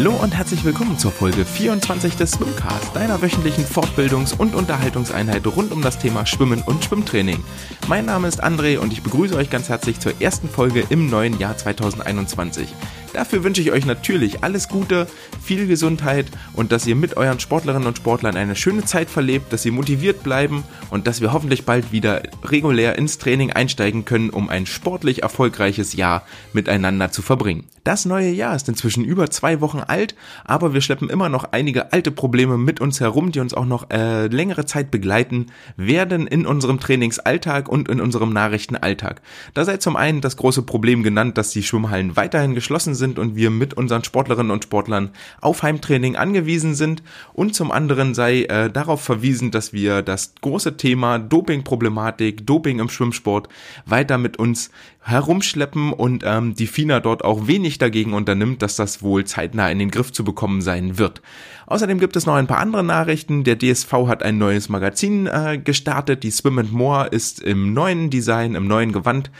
Hallo und herzlich willkommen zur Folge 24 des Swimcast, deiner wöchentlichen Fortbildungs- und Unterhaltungseinheit rund um das Thema Schwimmen und Schwimmtraining. Mein Name ist André und ich begrüße euch ganz herzlich zur ersten Folge im neuen Jahr 2021. Dafür wünsche ich euch natürlich alles Gute, viel Gesundheit und dass ihr mit euren Sportlerinnen und Sportlern eine schöne Zeit verlebt, dass sie motiviert bleiben und dass wir hoffentlich bald wieder regulär ins Training einsteigen können, um ein sportlich erfolgreiches Jahr miteinander zu verbringen. Das neue Jahr ist inzwischen über zwei Wochen alt, aber wir schleppen immer noch einige alte Probleme mit uns herum, die uns auch noch äh, längere Zeit begleiten werden in unserem Trainingsalltag und in unserem Nachrichtenalltag. Da sei zum einen das große Problem genannt, dass die Schwimmhallen weiterhin geschlossen sind und wir mit unseren Sportlerinnen und Sportlern auf Heimtraining angewiesen sind und zum anderen sei äh, darauf verwiesen, dass wir das große Thema Dopingproblematik, Doping im Schwimmsport weiter mit uns herumschleppen und ähm, die FINA dort auch wenig dagegen unternimmt, dass das wohl zeitnah in den Griff zu bekommen sein wird. Außerdem gibt es noch ein paar andere Nachrichten. Der DSV hat ein neues Magazin äh, gestartet. Die Swim and More ist im neuen Design, im neuen Gewand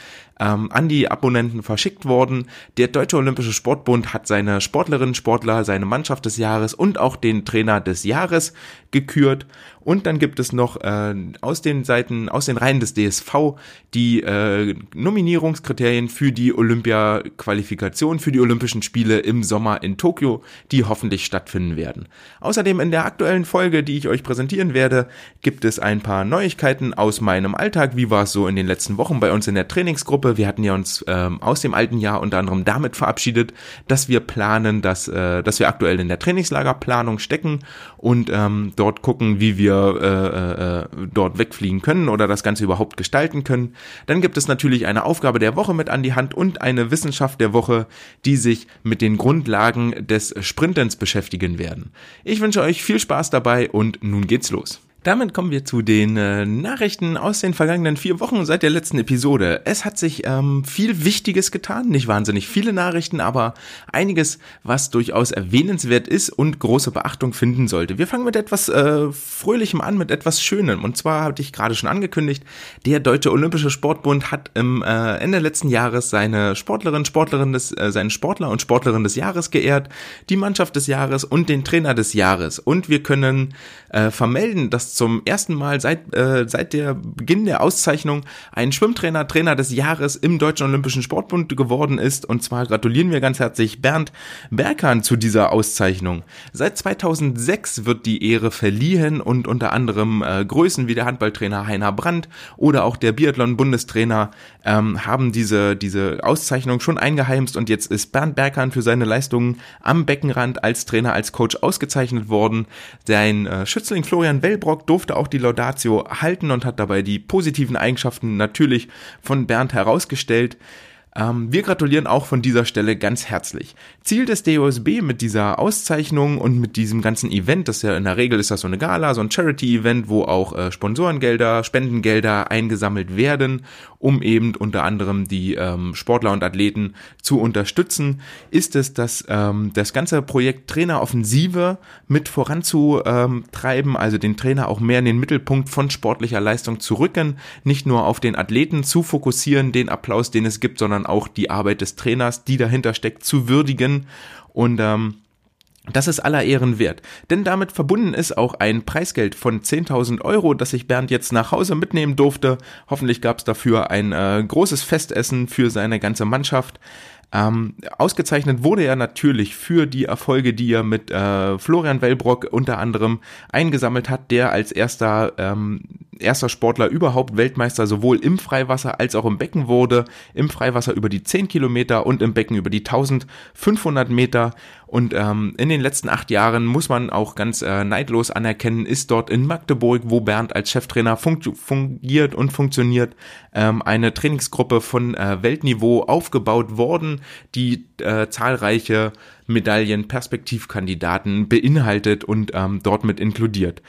ähm, an die Abonnenten verschickt worden. Der Deutsche Olympische Sportbund hat seine Sportlerinnen, Sportler, seine Mannschaft des Jahres und auch den Trainer des Jahres gekürt. Und dann gibt es noch äh, aus den Seiten, aus den Reihen des DSV die äh, Nominierungskriterien für die Olympia-Qualifikation für die Olympischen Spiele im Sommer in Tokio, die hoffentlich stattfinden werden. Außerdem in der aktuellen Folge, die ich euch präsentieren werde, gibt es ein paar Neuigkeiten aus meinem Alltag. Wie war es so in den letzten Wochen bei uns in der Trainingsgruppe? Wir hatten ja uns ähm, aus dem alten Jahr unter anderem damit verabschiedet, dass wir planen, dass, äh, dass wir aktuell in der Trainingslagerplanung stecken und ähm, dort gucken, wie wir äh, äh, dort wegfliegen können oder das Ganze überhaupt gestalten können. Dann gibt es natürlich eine Aufgabe der Woche mit an die Hand und eine Wissenschaft der Woche, die sich mit den Grundlagen des Sprintens beschäftigen werden. Ich wünsche euch viel Spaß dabei und nun geht's los. Damit kommen wir zu den äh, Nachrichten aus den vergangenen vier Wochen seit der letzten Episode. Es hat sich ähm, viel Wichtiges getan, nicht wahnsinnig viele Nachrichten, aber einiges, was durchaus erwähnenswert ist und große Beachtung finden sollte. Wir fangen mit etwas äh, Fröhlichem an, mit etwas Schönem. Und zwar hatte ich gerade schon angekündigt, der Deutsche Olympische Sportbund hat im äh, Ende letzten Jahres seine Sportlerin, Sportlerin des, äh, seinen Sportler und Sportlerin des Jahres geehrt, die Mannschaft des Jahres und den Trainer des Jahres. Und wir können äh, vermelden, dass zum ersten Mal seit, äh, seit der Beginn der Auszeichnung ein Schwimmtrainer Trainer des Jahres im Deutschen Olympischen Sportbund geworden ist. Und zwar gratulieren wir ganz herzlich Bernd Berkan zu dieser Auszeichnung. Seit 2006 wird die Ehre verliehen und unter anderem äh, Größen wie der Handballtrainer Heiner Brandt oder auch der Biathlon-Bundestrainer ähm, haben diese, diese Auszeichnung schon eingeheimst und jetzt ist Bernd Berkan für seine Leistungen am Beckenrand als Trainer, als Coach ausgezeichnet worden. Sein äh, Schützling Florian Wellbrock Rock durfte auch die Laudatio halten und hat dabei die positiven Eigenschaften natürlich von Bernd herausgestellt. Ähm, wir gratulieren auch von dieser Stelle ganz herzlich. Ziel des DOSB mit dieser Auszeichnung und mit diesem ganzen Event, das ja in der Regel ist das so eine Gala, so ein Charity-Event, wo auch äh, Sponsorengelder, Spendengelder eingesammelt werden, um eben unter anderem die ähm, Sportler und Athleten zu unterstützen, ist es, dass ähm, das ganze Projekt Traineroffensive mit voranzutreiben, also den Trainer auch mehr in den Mittelpunkt von sportlicher Leistung zu rücken, nicht nur auf den Athleten zu fokussieren, den Applaus, den es gibt, sondern sondern auch die Arbeit des Trainers, die dahinter steckt, zu würdigen und ähm, das ist aller Ehren wert. Denn damit verbunden ist auch ein Preisgeld von 10.000 Euro, das ich Bernd jetzt nach Hause mitnehmen durfte. Hoffentlich gab es dafür ein äh, großes Festessen für seine ganze Mannschaft. Ähm, ausgezeichnet wurde er natürlich für die Erfolge, die er mit äh, Florian Wellbrock unter anderem eingesammelt hat, der als erster ähm, erster Sportler überhaupt Weltmeister sowohl im Freiwasser als auch im Becken wurde. Im Freiwasser über die 10 Kilometer und im Becken über die 1500 Meter. Und ähm, in den letzten acht Jahren muss man auch ganz äh, neidlos anerkennen, ist dort in Magdeburg, wo Bernd als Cheftrainer fungiert und funktioniert, ähm, eine Trainingsgruppe von äh, Weltniveau aufgebaut worden, die äh, zahlreiche Medaillen, Perspektivkandidaten beinhaltet und ähm, dort mit inkludiert.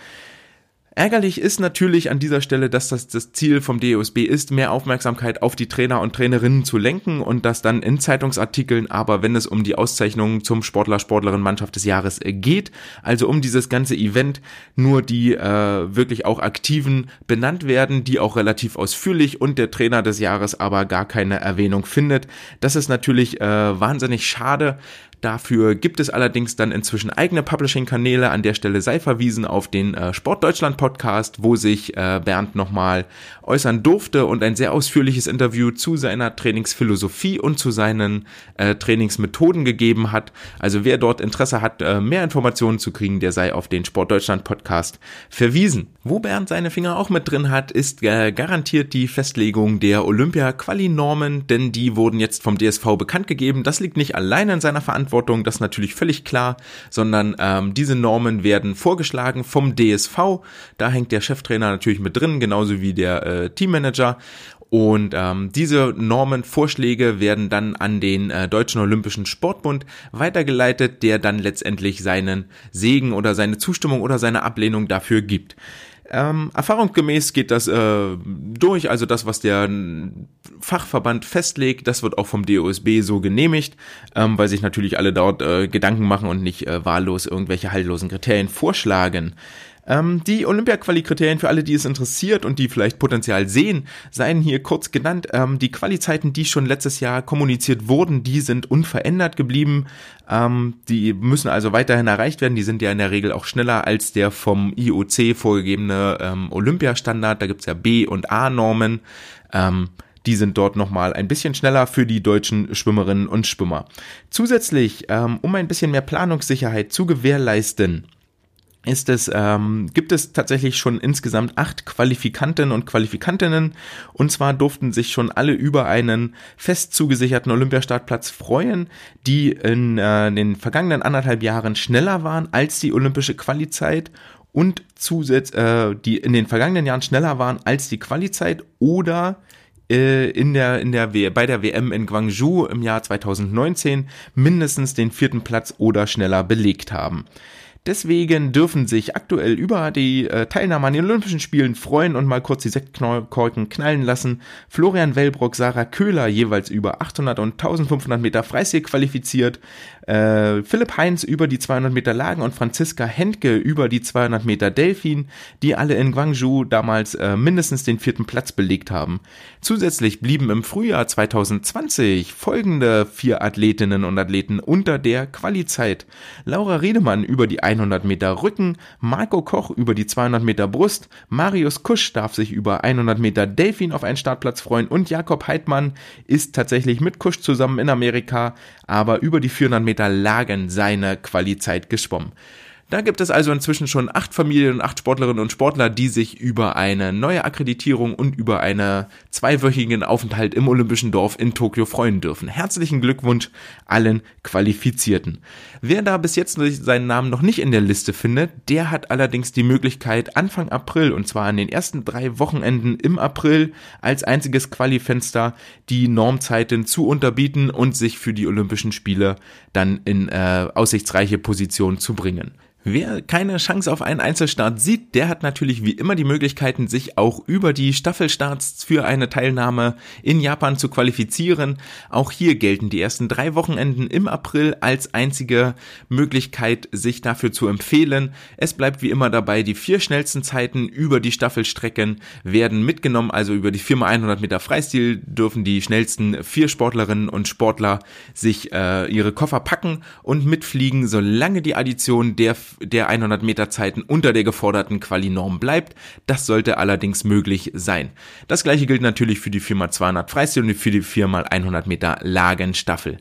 Ärgerlich ist natürlich an dieser Stelle, dass das das Ziel vom DOSB ist, mehr Aufmerksamkeit auf die Trainer und Trainerinnen zu lenken und das dann in Zeitungsartikeln, aber wenn es um die Auszeichnung zum Sportler, Sportlerin Mannschaft des Jahres geht, also um dieses ganze Event, nur die äh, wirklich auch Aktiven benannt werden, die auch relativ ausführlich und der Trainer des Jahres aber gar keine Erwähnung findet. Das ist natürlich äh, wahnsinnig schade, Dafür gibt es allerdings dann inzwischen eigene Publishing-Kanäle. An der Stelle sei verwiesen auf den äh, Sportdeutschland Podcast, wo sich äh, Bernd nochmal äußern durfte und ein sehr ausführliches Interview zu seiner Trainingsphilosophie und zu seinen äh, Trainingsmethoden gegeben hat. Also wer dort Interesse hat, äh, mehr Informationen zu kriegen, der sei auf den Sportdeutschland Podcast verwiesen. Wo Bernd seine Finger auch mit drin hat, ist äh, garantiert die Festlegung der Olympia-Quali-Normen, denn die wurden jetzt vom DSV bekannt gegeben. Das liegt nicht allein in seiner Verantwortung Verantwortung, das ist natürlich völlig klar, sondern ähm, diese Normen werden vorgeschlagen vom DSV. Da hängt der Cheftrainer natürlich mit drin, genauso wie der äh, Teammanager. Und ähm, diese Normenvorschläge werden dann an den äh, Deutschen Olympischen Sportbund weitergeleitet, der dann letztendlich seinen Segen oder seine Zustimmung oder seine Ablehnung dafür gibt. Ähm, erfahrungsgemäß geht das äh, durch, also das, was der Fachverband festlegt, das wird auch vom DOSB so genehmigt, ähm, weil sich natürlich alle dort äh, Gedanken machen und nicht äh, wahllos irgendwelche haltlosen Kriterien vorschlagen. Ähm, die Olympia-Quali-Kriterien für alle, die es interessiert und die vielleicht Potenzial sehen, seien hier kurz genannt. Ähm, die Quali-Zeiten, die schon letztes Jahr kommuniziert wurden, die sind unverändert geblieben. Ähm, die müssen also weiterhin erreicht werden. Die sind ja in der Regel auch schneller als der vom IOC vorgegebene ähm, Olympiastandard. Da gibt's ja B- und A-Normen. Ähm, die sind dort nochmal ein bisschen schneller für die deutschen Schwimmerinnen und Schwimmer. Zusätzlich, ähm, um ein bisschen mehr Planungssicherheit zu gewährleisten, ist es, ähm, gibt es tatsächlich schon insgesamt acht Qualifikanten und Qualifikantinnen. Und zwar durften sich schon alle über einen fest zugesicherten Olympiastartplatz freuen, die in äh, den vergangenen anderthalb Jahren schneller waren als die olympische Qualizeit und zusätzlich, äh, die in den vergangenen Jahren schneller waren als die Qualizeit oder äh, in der, in der, bei der WM in Guangzhou im Jahr 2019 mindestens den vierten Platz oder schneller belegt haben. Deswegen dürfen sich aktuell über die äh, Teilnahme an den Olympischen Spielen freuen und mal kurz die Sektkorken knallen lassen. Florian Wellbrock, Sarah Köhler jeweils über 800 und 1500 Meter Freistil qualifiziert. Äh, Philipp Heinz über die 200 Meter Lagen und Franziska Hentke über die 200 Meter Delfin, die alle in Guangzhou damals äh, mindestens den vierten Platz belegt haben. Zusätzlich blieben im Frühjahr 2020 folgende vier Athletinnen und Athleten unter der Qualizeit. Laura Redemann über die 100 Meter Rücken, Marco Koch über die 200 Meter Brust, Marius Kusch darf sich über 100 Meter Delfin auf einen Startplatz freuen und Jakob Heidmann ist tatsächlich mit Kusch zusammen in Amerika, aber über die 400 Meter Lagen seine Qualizeit geschwommen. Da gibt es also inzwischen schon acht Familien und acht Sportlerinnen und Sportler, die sich über eine neue Akkreditierung und über einen zweiwöchigen Aufenthalt im Olympischen Dorf in Tokio freuen dürfen. Herzlichen Glückwunsch allen Qualifizierten. Wer da bis jetzt seinen Namen noch nicht in der Liste findet, der hat allerdings die Möglichkeit, Anfang April, und zwar an den ersten drei Wochenenden im April, als einziges Qualifenster die Normzeiten zu unterbieten und sich für die Olympischen Spiele dann in äh, aussichtsreiche Position zu bringen. Wer keine Chance auf einen Einzelstart sieht, der hat natürlich wie immer die Möglichkeiten, sich auch über die Staffelstarts für eine Teilnahme in Japan zu qualifizieren. Auch hier gelten die ersten drei Wochenenden im April als einzige Möglichkeit, sich dafür zu empfehlen. Es bleibt wie immer dabei, die vier schnellsten Zeiten über die Staffelstrecken werden mitgenommen, also über die 4x100 Meter Freistil dürfen die schnellsten vier Sportlerinnen und Sportler sich äh, ihre Koffer packen und mitfliegen, solange die Addition der der 100 Meter Zeiten unter der geforderten Quali-Norm bleibt. Das sollte allerdings möglich sein. Das gleiche gilt natürlich für die 4x200 Freistil und für die 4x100 Meter Lagenstaffel.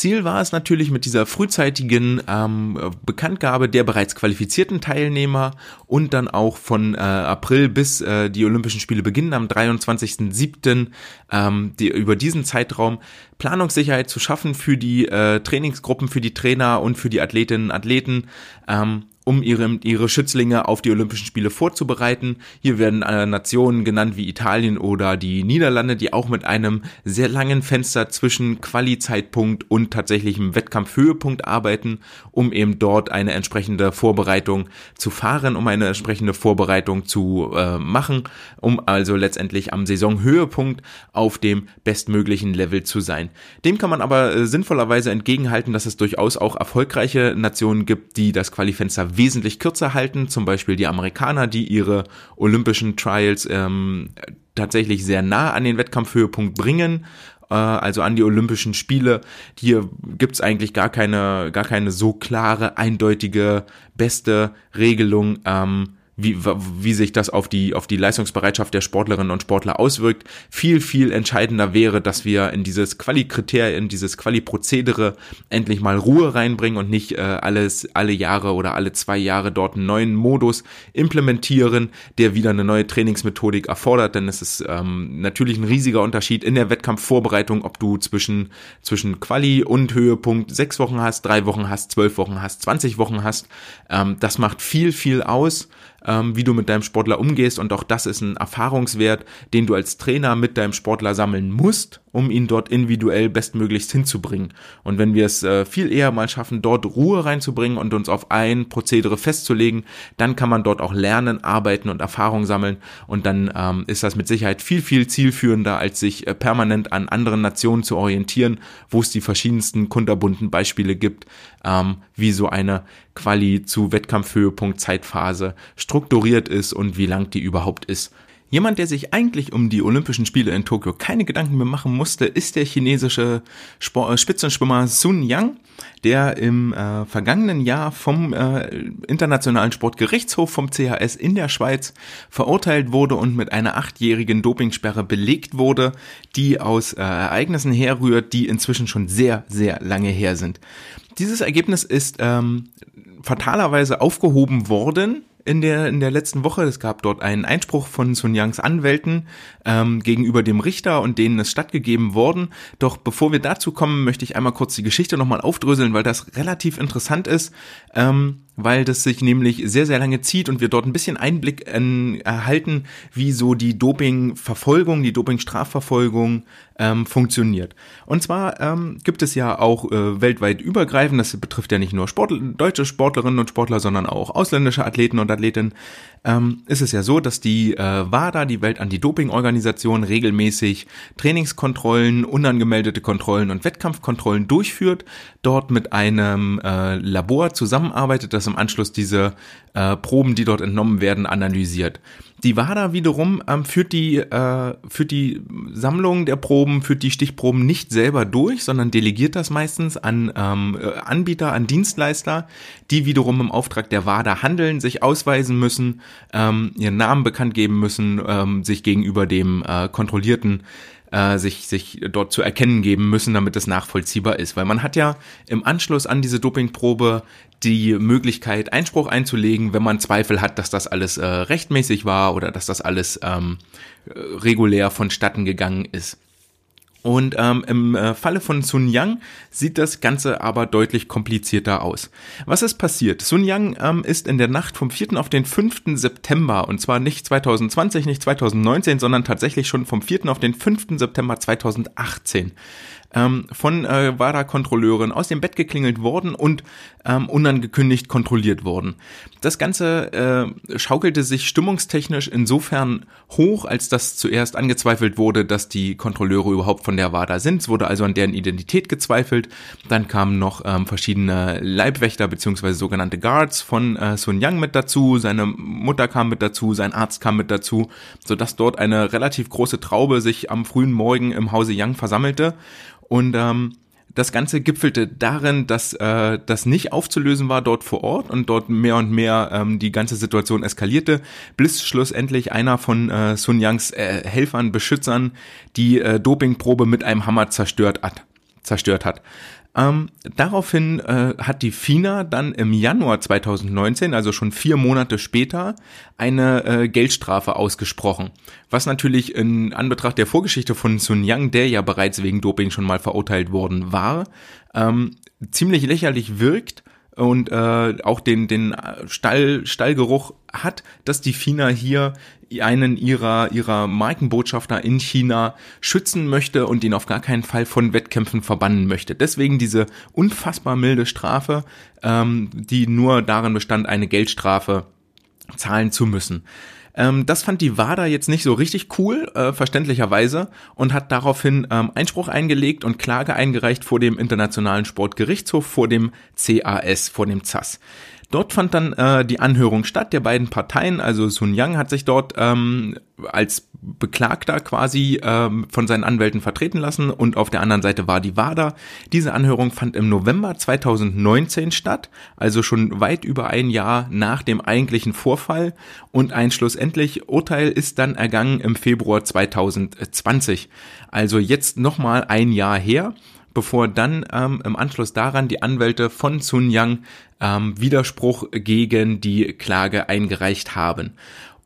Ziel war es natürlich mit dieser frühzeitigen ähm, Bekanntgabe der bereits qualifizierten Teilnehmer und dann auch von äh, April bis äh, die Olympischen Spiele beginnen am 23.07. Ähm, die, über diesen Zeitraum Planungssicherheit zu schaffen für die äh, Trainingsgruppen, für die Trainer und für die Athletinnen und Athleten ähm, um ihre, ihre Schützlinge auf die Olympischen Spiele vorzubereiten. Hier werden äh, Nationen genannt wie Italien oder die Niederlande, die auch mit einem sehr langen Fenster zwischen Quali-Zeitpunkt und tatsächlichem Wettkampfhöhepunkt arbeiten, um eben dort eine entsprechende Vorbereitung zu fahren, um eine entsprechende Vorbereitung zu äh, machen, um also letztendlich am Saisonhöhepunkt auf dem bestmöglichen Level zu sein. Dem kann man aber äh, sinnvollerweise entgegenhalten, dass es durchaus auch erfolgreiche Nationen gibt, die das Qualifenster wesentlich kürzer halten, zum Beispiel die Amerikaner, die ihre olympischen Trials ähm, tatsächlich sehr nah an den Wettkampfhöhepunkt bringen äh, also an die Olympischen Spiele. Hier gibt's eigentlich gar keine, gar keine so klare, eindeutige, beste Regelung. Ähm, wie, wie sich das auf die, auf die Leistungsbereitschaft der Sportlerinnen und Sportler auswirkt. Viel, viel entscheidender wäre, dass wir in dieses Quali-Kriterien, in dieses Quali-Prozedere endlich mal Ruhe reinbringen und nicht äh, alles, alle Jahre oder alle zwei Jahre dort einen neuen Modus implementieren, der wieder eine neue Trainingsmethodik erfordert, denn es ist ähm, natürlich ein riesiger Unterschied in der Wettkampfvorbereitung, ob du zwischen, zwischen Quali und Höhepunkt sechs Wochen hast, drei Wochen hast, zwölf Wochen hast, zwanzig Wochen hast. Ähm, das macht viel, viel aus ähm, wie du mit deinem Sportler umgehst. Und auch das ist ein Erfahrungswert, den du als Trainer mit deinem Sportler sammeln musst, um ihn dort individuell bestmöglichst hinzubringen. Und wenn wir es äh, viel eher mal schaffen, dort Ruhe reinzubringen und uns auf ein Prozedere festzulegen, dann kann man dort auch lernen, arbeiten und Erfahrung sammeln. Und dann ähm, ist das mit Sicherheit viel, viel zielführender, als sich äh, permanent an anderen Nationen zu orientieren, wo es die verschiedensten kunterbunten Beispiele gibt, ähm, wie so eine Quali zu Wettkampfhöhepunkt Zeitphase strukturiert ist und wie lang die überhaupt ist. Jemand, der sich eigentlich um die Olympischen Spiele in Tokio keine Gedanken mehr machen musste, ist der chinesische Sport, äh, Spitzenschwimmer Sun Yang, der im äh, vergangenen Jahr vom äh, Internationalen Sportgerichtshof vom CHS in der Schweiz verurteilt wurde und mit einer achtjährigen Dopingsperre belegt wurde, die aus äh, Ereignissen herrührt, die inzwischen schon sehr, sehr lange her sind. Dieses Ergebnis ist ähm, fatalerweise aufgehoben worden in der, in der letzten Woche. Es gab dort einen Einspruch von Sun Yangs Anwälten ähm, gegenüber dem Richter und denen ist stattgegeben worden. Doch bevor wir dazu kommen, möchte ich einmal kurz die Geschichte nochmal aufdröseln, weil das relativ interessant ist. Ähm, weil das sich nämlich sehr, sehr lange zieht und wir dort ein bisschen Einblick in, erhalten, wie so die Doping-Verfolgung, die Doping-Strafverfolgung ähm, funktioniert. Und zwar ähm, gibt es ja auch äh, weltweit übergreifend, das betrifft ja nicht nur Sport, deutsche Sportlerinnen und Sportler, sondern auch ausländische Athleten und Athletinnen, ähm, ist es ja so, dass die äh, WADA, die Welt-Anti-Doping-Organisation, regelmäßig Trainingskontrollen, unangemeldete Kontrollen und Wettkampfkontrollen durchführt, dort mit einem äh, Labor zusammenarbeitet, das im Anschluss diese äh, Proben, die dort entnommen werden, analysiert. Die WADA wiederum ähm, führt die äh, führt die Sammlung der Proben, führt die Stichproben nicht selber durch, sondern delegiert das meistens an ähm, äh, Anbieter, an Dienstleister, die wiederum im Auftrag der WADA handeln, sich ausweisen müssen, ähm, ihren Namen bekannt geben müssen, ähm, sich gegenüber dem äh, kontrollierten äh, sich, sich dort zu erkennen geben müssen, damit es nachvollziehbar ist. Weil man hat ja im Anschluss an diese Dopingprobe die Möglichkeit, Einspruch einzulegen, wenn man Zweifel hat, dass das alles äh, rechtmäßig war oder dass das alles ähm, regulär vonstatten gegangen ist. Und ähm, im äh, Falle von Sun Yang sieht das Ganze aber deutlich komplizierter aus. Was ist passiert? Sun Yang ähm, ist in der Nacht vom 4. auf den 5. September, und zwar nicht 2020, nicht 2019, sondern tatsächlich schon vom 4. auf den 5. September 2018 ähm, von äh, WADA-Kontrolleuren aus dem Bett geklingelt worden und ähm, unangekündigt kontrolliert worden. Das Ganze äh, schaukelte sich stimmungstechnisch insofern hoch, als das zuerst angezweifelt wurde, dass die Kontrolleure überhaupt von der WADA sind. Es wurde also an deren Identität gezweifelt. Dann kamen noch ähm, verschiedene Leibwächter beziehungsweise sogenannte Guards von äh, Sun Yang mit dazu. Seine Mutter kam mit dazu, sein Arzt kam mit dazu, sodass dort eine relativ große Traube sich am frühen Morgen im Hause Yang versammelte. Und ähm, das Ganze gipfelte darin, dass äh, das nicht aufzulösen war dort vor Ort und dort mehr und mehr ähm, die ganze Situation eskalierte, bis schlussendlich einer von äh, Sun Yangs äh, Helfern, Beschützern die äh, Dopingprobe mit einem Hammer zerstört hat. Zerstört hat. Ähm, daraufhin äh, hat die FINA dann im Januar 2019, also schon vier Monate später, eine äh, Geldstrafe ausgesprochen. Was natürlich in Anbetracht der Vorgeschichte von Sun Yang, der ja bereits wegen Doping schon mal verurteilt worden war, ähm, ziemlich lächerlich wirkt und äh, auch den, den Stall, Stallgeruch hat, dass die FINA hier einen ihrer, ihrer Markenbotschafter in China schützen möchte und ihn auf gar keinen Fall von Wettkämpfen verbannen möchte. Deswegen diese unfassbar milde Strafe, ähm, die nur darin bestand, eine Geldstrafe zahlen zu müssen. Ähm, das fand die WADA jetzt nicht so richtig cool, äh, verständlicherweise, und hat daraufhin ähm, Einspruch eingelegt und Klage eingereicht vor dem Internationalen Sportgerichtshof, vor dem CAS, vor dem CAS. Dort fand dann äh, die Anhörung statt der beiden Parteien. Also Sun Yang hat sich dort ähm, als Beklagter quasi ähm, von seinen Anwälten vertreten lassen und auf der anderen Seite war die WADA. Diese Anhörung fand im November 2019 statt, also schon weit über ein Jahr nach dem eigentlichen Vorfall und ein schlussendlich Urteil ist dann ergangen im Februar 2020. Also jetzt nochmal ein Jahr her bevor dann ähm, im Anschluss daran die Anwälte von Sun Yang ähm, Widerspruch gegen die Klage eingereicht haben.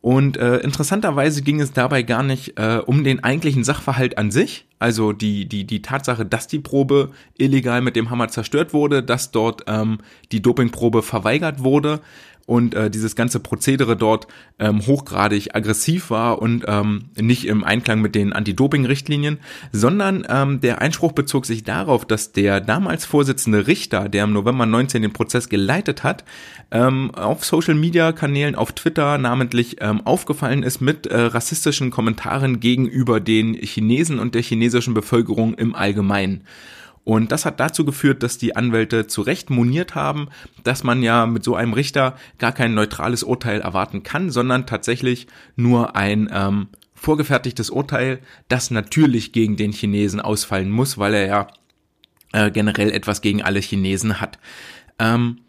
Und äh, interessanterweise ging es dabei gar nicht äh, um den eigentlichen Sachverhalt an sich, also die, die, die Tatsache, dass die Probe illegal mit dem Hammer zerstört wurde, dass dort ähm, die Dopingprobe verweigert wurde, und äh, dieses ganze Prozedere dort ähm, hochgradig aggressiv war und ähm, nicht im Einklang mit den Anti-Doping-Richtlinien, sondern ähm, der Einspruch bezog sich darauf, dass der damals Vorsitzende Richter, der im November 19 den Prozess geleitet hat, ähm, auf Social-Media-Kanälen, auf Twitter namentlich ähm, aufgefallen ist mit äh, rassistischen Kommentaren gegenüber den Chinesen und der chinesischen Bevölkerung im Allgemeinen. Und das hat dazu geführt, dass die Anwälte zu Recht moniert haben, dass man ja mit so einem Richter gar kein neutrales Urteil erwarten kann, sondern tatsächlich nur ein ähm, vorgefertigtes Urteil, das natürlich gegen den Chinesen ausfallen muss, weil er ja äh, generell etwas gegen alle Chinesen hat. Ähm,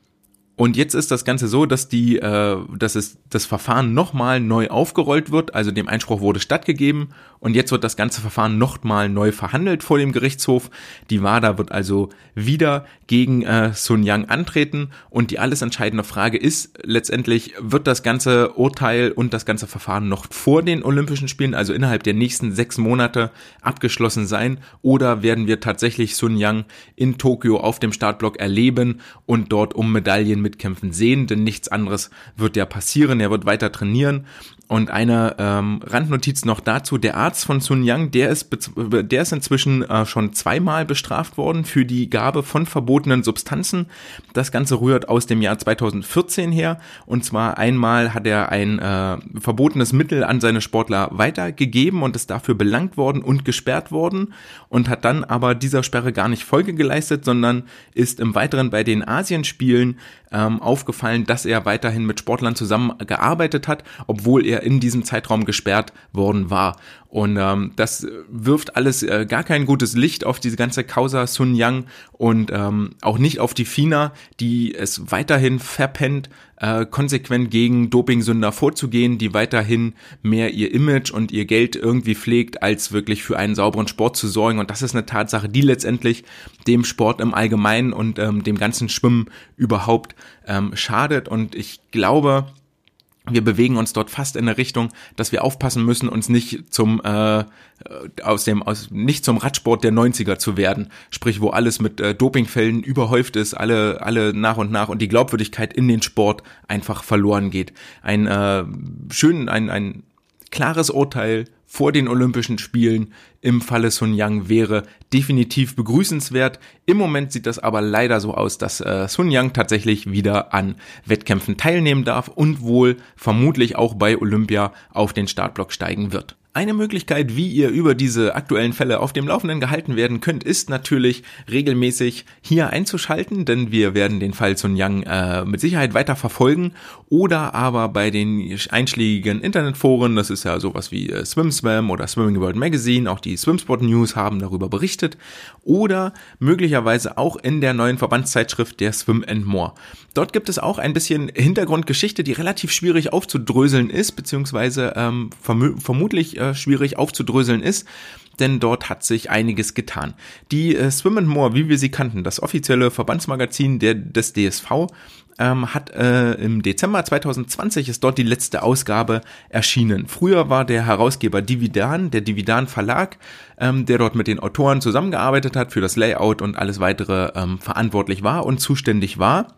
und jetzt ist das Ganze so, dass die, äh, dass es das Verfahren nochmal neu aufgerollt wird. Also dem Einspruch wurde stattgegeben und jetzt wird das ganze Verfahren nochmal neu verhandelt vor dem Gerichtshof. Die WADA wird also wieder gegen äh, Sun Yang antreten und die alles entscheidende Frage ist letztendlich, wird das ganze Urteil und das ganze Verfahren noch vor den Olympischen Spielen, also innerhalb der nächsten sechs Monate abgeschlossen sein oder werden wir tatsächlich Sun Yang in Tokio auf dem Startblock erleben und dort um Medaillen mitkämpfen sehen, denn nichts anderes wird ja passieren. Er wird weiter trainieren und eine ähm, Randnotiz noch dazu, der Arzt von Sun Yang, der ist, der ist inzwischen äh, schon zweimal bestraft worden für die Gabe von verbotenen Substanzen. Das Ganze rührt aus dem Jahr 2014 her. Und zwar einmal hat er ein äh, verbotenes Mittel an seine Sportler weitergegeben und ist dafür belangt worden und gesperrt worden und hat dann aber dieser Sperre gar nicht Folge geleistet, sondern ist im Weiteren bei den Asienspielen ähm, aufgefallen, dass er weiterhin mit Sportlern zusammengearbeitet hat, obwohl er in diesem Zeitraum gesperrt worden war. Und ähm, das wirft alles äh, gar kein gutes Licht auf diese ganze Causa Sun Yang und ähm, auch nicht auf die FINA, die es weiterhin verpennt, äh, konsequent gegen Dopingsünder vorzugehen, die weiterhin mehr ihr Image und ihr Geld irgendwie pflegt, als wirklich für einen sauberen Sport zu sorgen. Und das ist eine Tatsache, die letztendlich dem Sport im Allgemeinen und ähm, dem ganzen Schwimmen überhaupt ähm, schadet. Und ich glaube, wir bewegen uns dort fast in der Richtung, dass wir aufpassen müssen, uns nicht zum äh, aus dem aus nicht zum Radsport der 90er zu werden, sprich wo alles mit äh, Dopingfällen überhäuft ist, alle alle nach und nach und die Glaubwürdigkeit in den Sport einfach verloren geht. Ein äh, schön ein ein klares Urteil vor den Olympischen Spielen im Falle Sun Yang wäre definitiv begrüßenswert. Im Moment sieht das aber leider so aus, dass äh, Sun Yang tatsächlich wieder an Wettkämpfen teilnehmen darf und wohl vermutlich auch bei Olympia auf den Startblock steigen wird. Eine Möglichkeit, wie ihr über diese aktuellen Fälle auf dem Laufenden gehalten werden könnt, ist natürlich regelmäßig hier einzuschalten, denn wir werden den Fall Sun Yang äh, mit Sicherheit weiter verfolgen oder aber bei den einschlägigen Internetforen, das ist ja sowas wie äh, SwimSwam oder Swimming World Magazine, auch die Swimsport News haben darüber berichtet oder möglicherweise auch in der neuen Verbandszeitschrift der Swim and More. Dort gibt es auch ein bisschen Hintergrundgeschichte, die relativ schwierig aufzudröseln ist, beziehungsweise ähm, verm vermutlich äh, schwierig aufzudröseln ist denn dort hat sich einiges getan. Die äh, Swim and More, wie wir sie kannten, das offizielle Verbandsmagazin der, des DSV, ähm, hat äh, im Dezember 2020 ist dort die letzte Ausgabe erschienen. Früher war der Herausgeber Dividan, der Dividan Verlag, ähm, der dort mit den Autoren zusammengearbeitet hat, für das Layout und alles weitere ähm, verantwortlich war und zuständig war.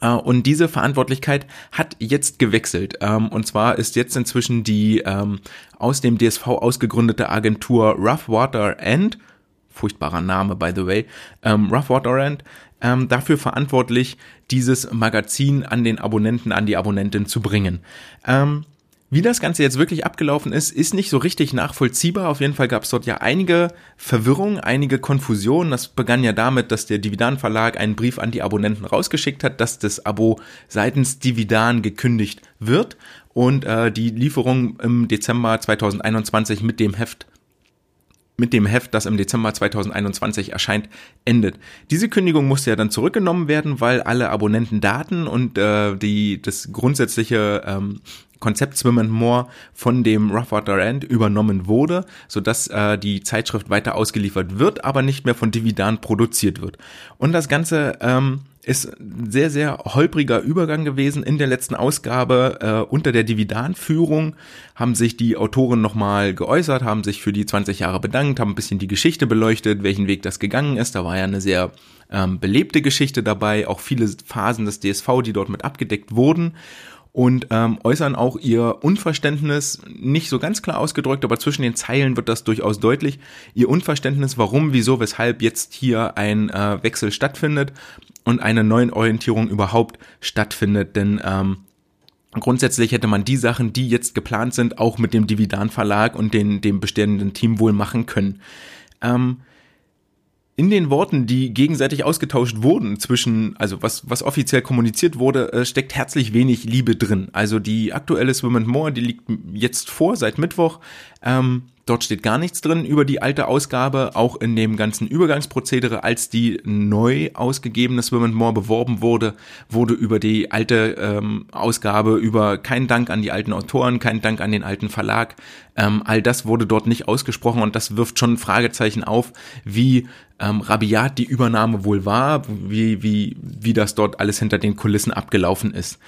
Äh, und diese Verantwortlichkeit hat jetzt gewechselt. Ähm, und zwar ist jetzt inzwischen die ähm, aus dem DSV ausgegründete Agentur Rough Water End, furchtbarer Name by the way, ähm, Rough Water End, dafür verantwortlich, dieses Magazin an den Abonnenten, an die Abonnentin zu bringen. Wie das Ganze jetzt wirklich abgelaufen ist, ist nicht so richtig nachvollziehbar. Auf jeden Fall gab es dort ja einige Verwirrungen, einige Konfusionen. Das begann ja damit, dass der Dividan Verlag einen Brief an die Abonnenten rausgeschickt hat, dass das Abo seitens Dividan gekündigt wird und äh, die Lieferung im Dezember 2021 mit dem Heft mit dem Heft, das im Dezember 2021 erscheint, endet. Diese Kündigung musste ja dann zurückgenommen werden, weil alle Abonnentendaten und äh, die das grundsätzliche ähm, Konzept Swim and More von dem Roughwater End übernommen wurde, sodass äh, die Zeitschrift weiter ausgeliefert wird, aber nicht mehr von Dividan produziert wird. Und das Ganze ähm, ist sehr, sehr holpriger Übergang gewesen. In der letzten Ausgabe äh, unter der Dividan-Führung haben sich die Autoren nochmal geäußert, haben sich für die 20 Jahre bedankt, haben ein bisschen die Geschichte beleuchtet, welchen Weg das gegangen ist. Da war ja eine sehr ähm, belebte Geschichte dabei, auch viele Phasen des DSV, die dort mit abgedeckt wurden und ähm, äußern auch ihr Unverständnis, nicht so ganz klar ausgedrückt, aber zwischen den Zeilen wird das durchaus deutlich, ihr Unverständnis, warum, wieso, weshalb jetzt hier ein äh, Wechsel stattfindet und eine neuen Orientierung überhaupt stattfindet, denn ähm, Grundsätzlich hätte man die Sachen, die jetzt geplant sind, auch mit dem Dividan Verlag und den, dem bestehenden Team wohl machen können. Ähm, in den Worten, die gegenseitig ausgetauscht wurden zwischen, also was, was offiziell kommuniziert wurde, äh, steckt herzlich wenig Liebe drin. Also die aktuelle Swim and More, die liegt jetzt vor, seit Mittwoch. Ähm, Dort steht gar nichts drin über die alte Ausgabe, auch in dem ganzen Übergangsprozedere, als die neu ausgegebene Swim and More beworben wurde, wurde über die alte ähm, Ausgabe, über kein Dank an die alten Autoren, kein Dank an den alten Verlag. Ähm, all das wurde dort nicht ausgesprochen und das wirft schon Fragezeichen auf, wie ähm, rabiat die Übernahme wohl war, wie, wie, wie das dort alles hinter den Kulissen abgelaufen ist.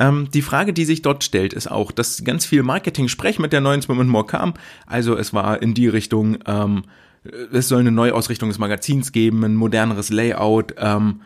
Ähm, die Frage, die sich dort stellt, ist auch, dass ganz viel Marketing-Sprech mit der neuen Swim More kam. Also es war in die Richtung, ähm, es soll eine Neuausrichtung des Magazins geben, ein moderneres Layout, ähm,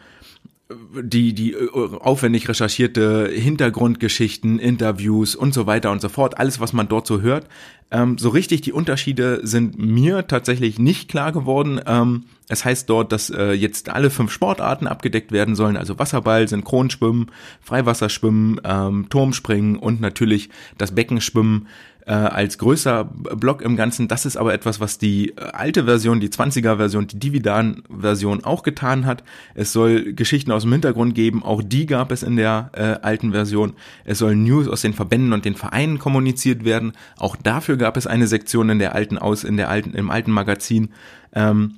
die, die äh, aufwendig recherchierte Hintergrundgeschichten, Interviews und so weiter und so fort, alles, was man dort so hört. Ähm, so richtig die Unterschiede sind mir tatsächlich nicht klar geworden. Ähm, es heißt dort, dass äh, jetzt alle fünf Sportarten abgedeckt werden sollen, also Wasserball, Synchronschwimmen, Freiwasserschwimmen, ähm, Turmspringen und natürlich das Beckenschwimmen äh, als größer Block im Ganzen. Das ist aber etwas, was die äh, alte Version, die 20er Version, die Dividan-Version auch getan hat. Es soll Geschichten aus dem Hintergrund geben, auch die gab es in der äh, alten Version. Es soll News aus den Verbänden und den Vereinen kommuniziert werden. Auch dafür gab es eine Sektion in der alten aus, in der alten, im alten Magazin. Ähm,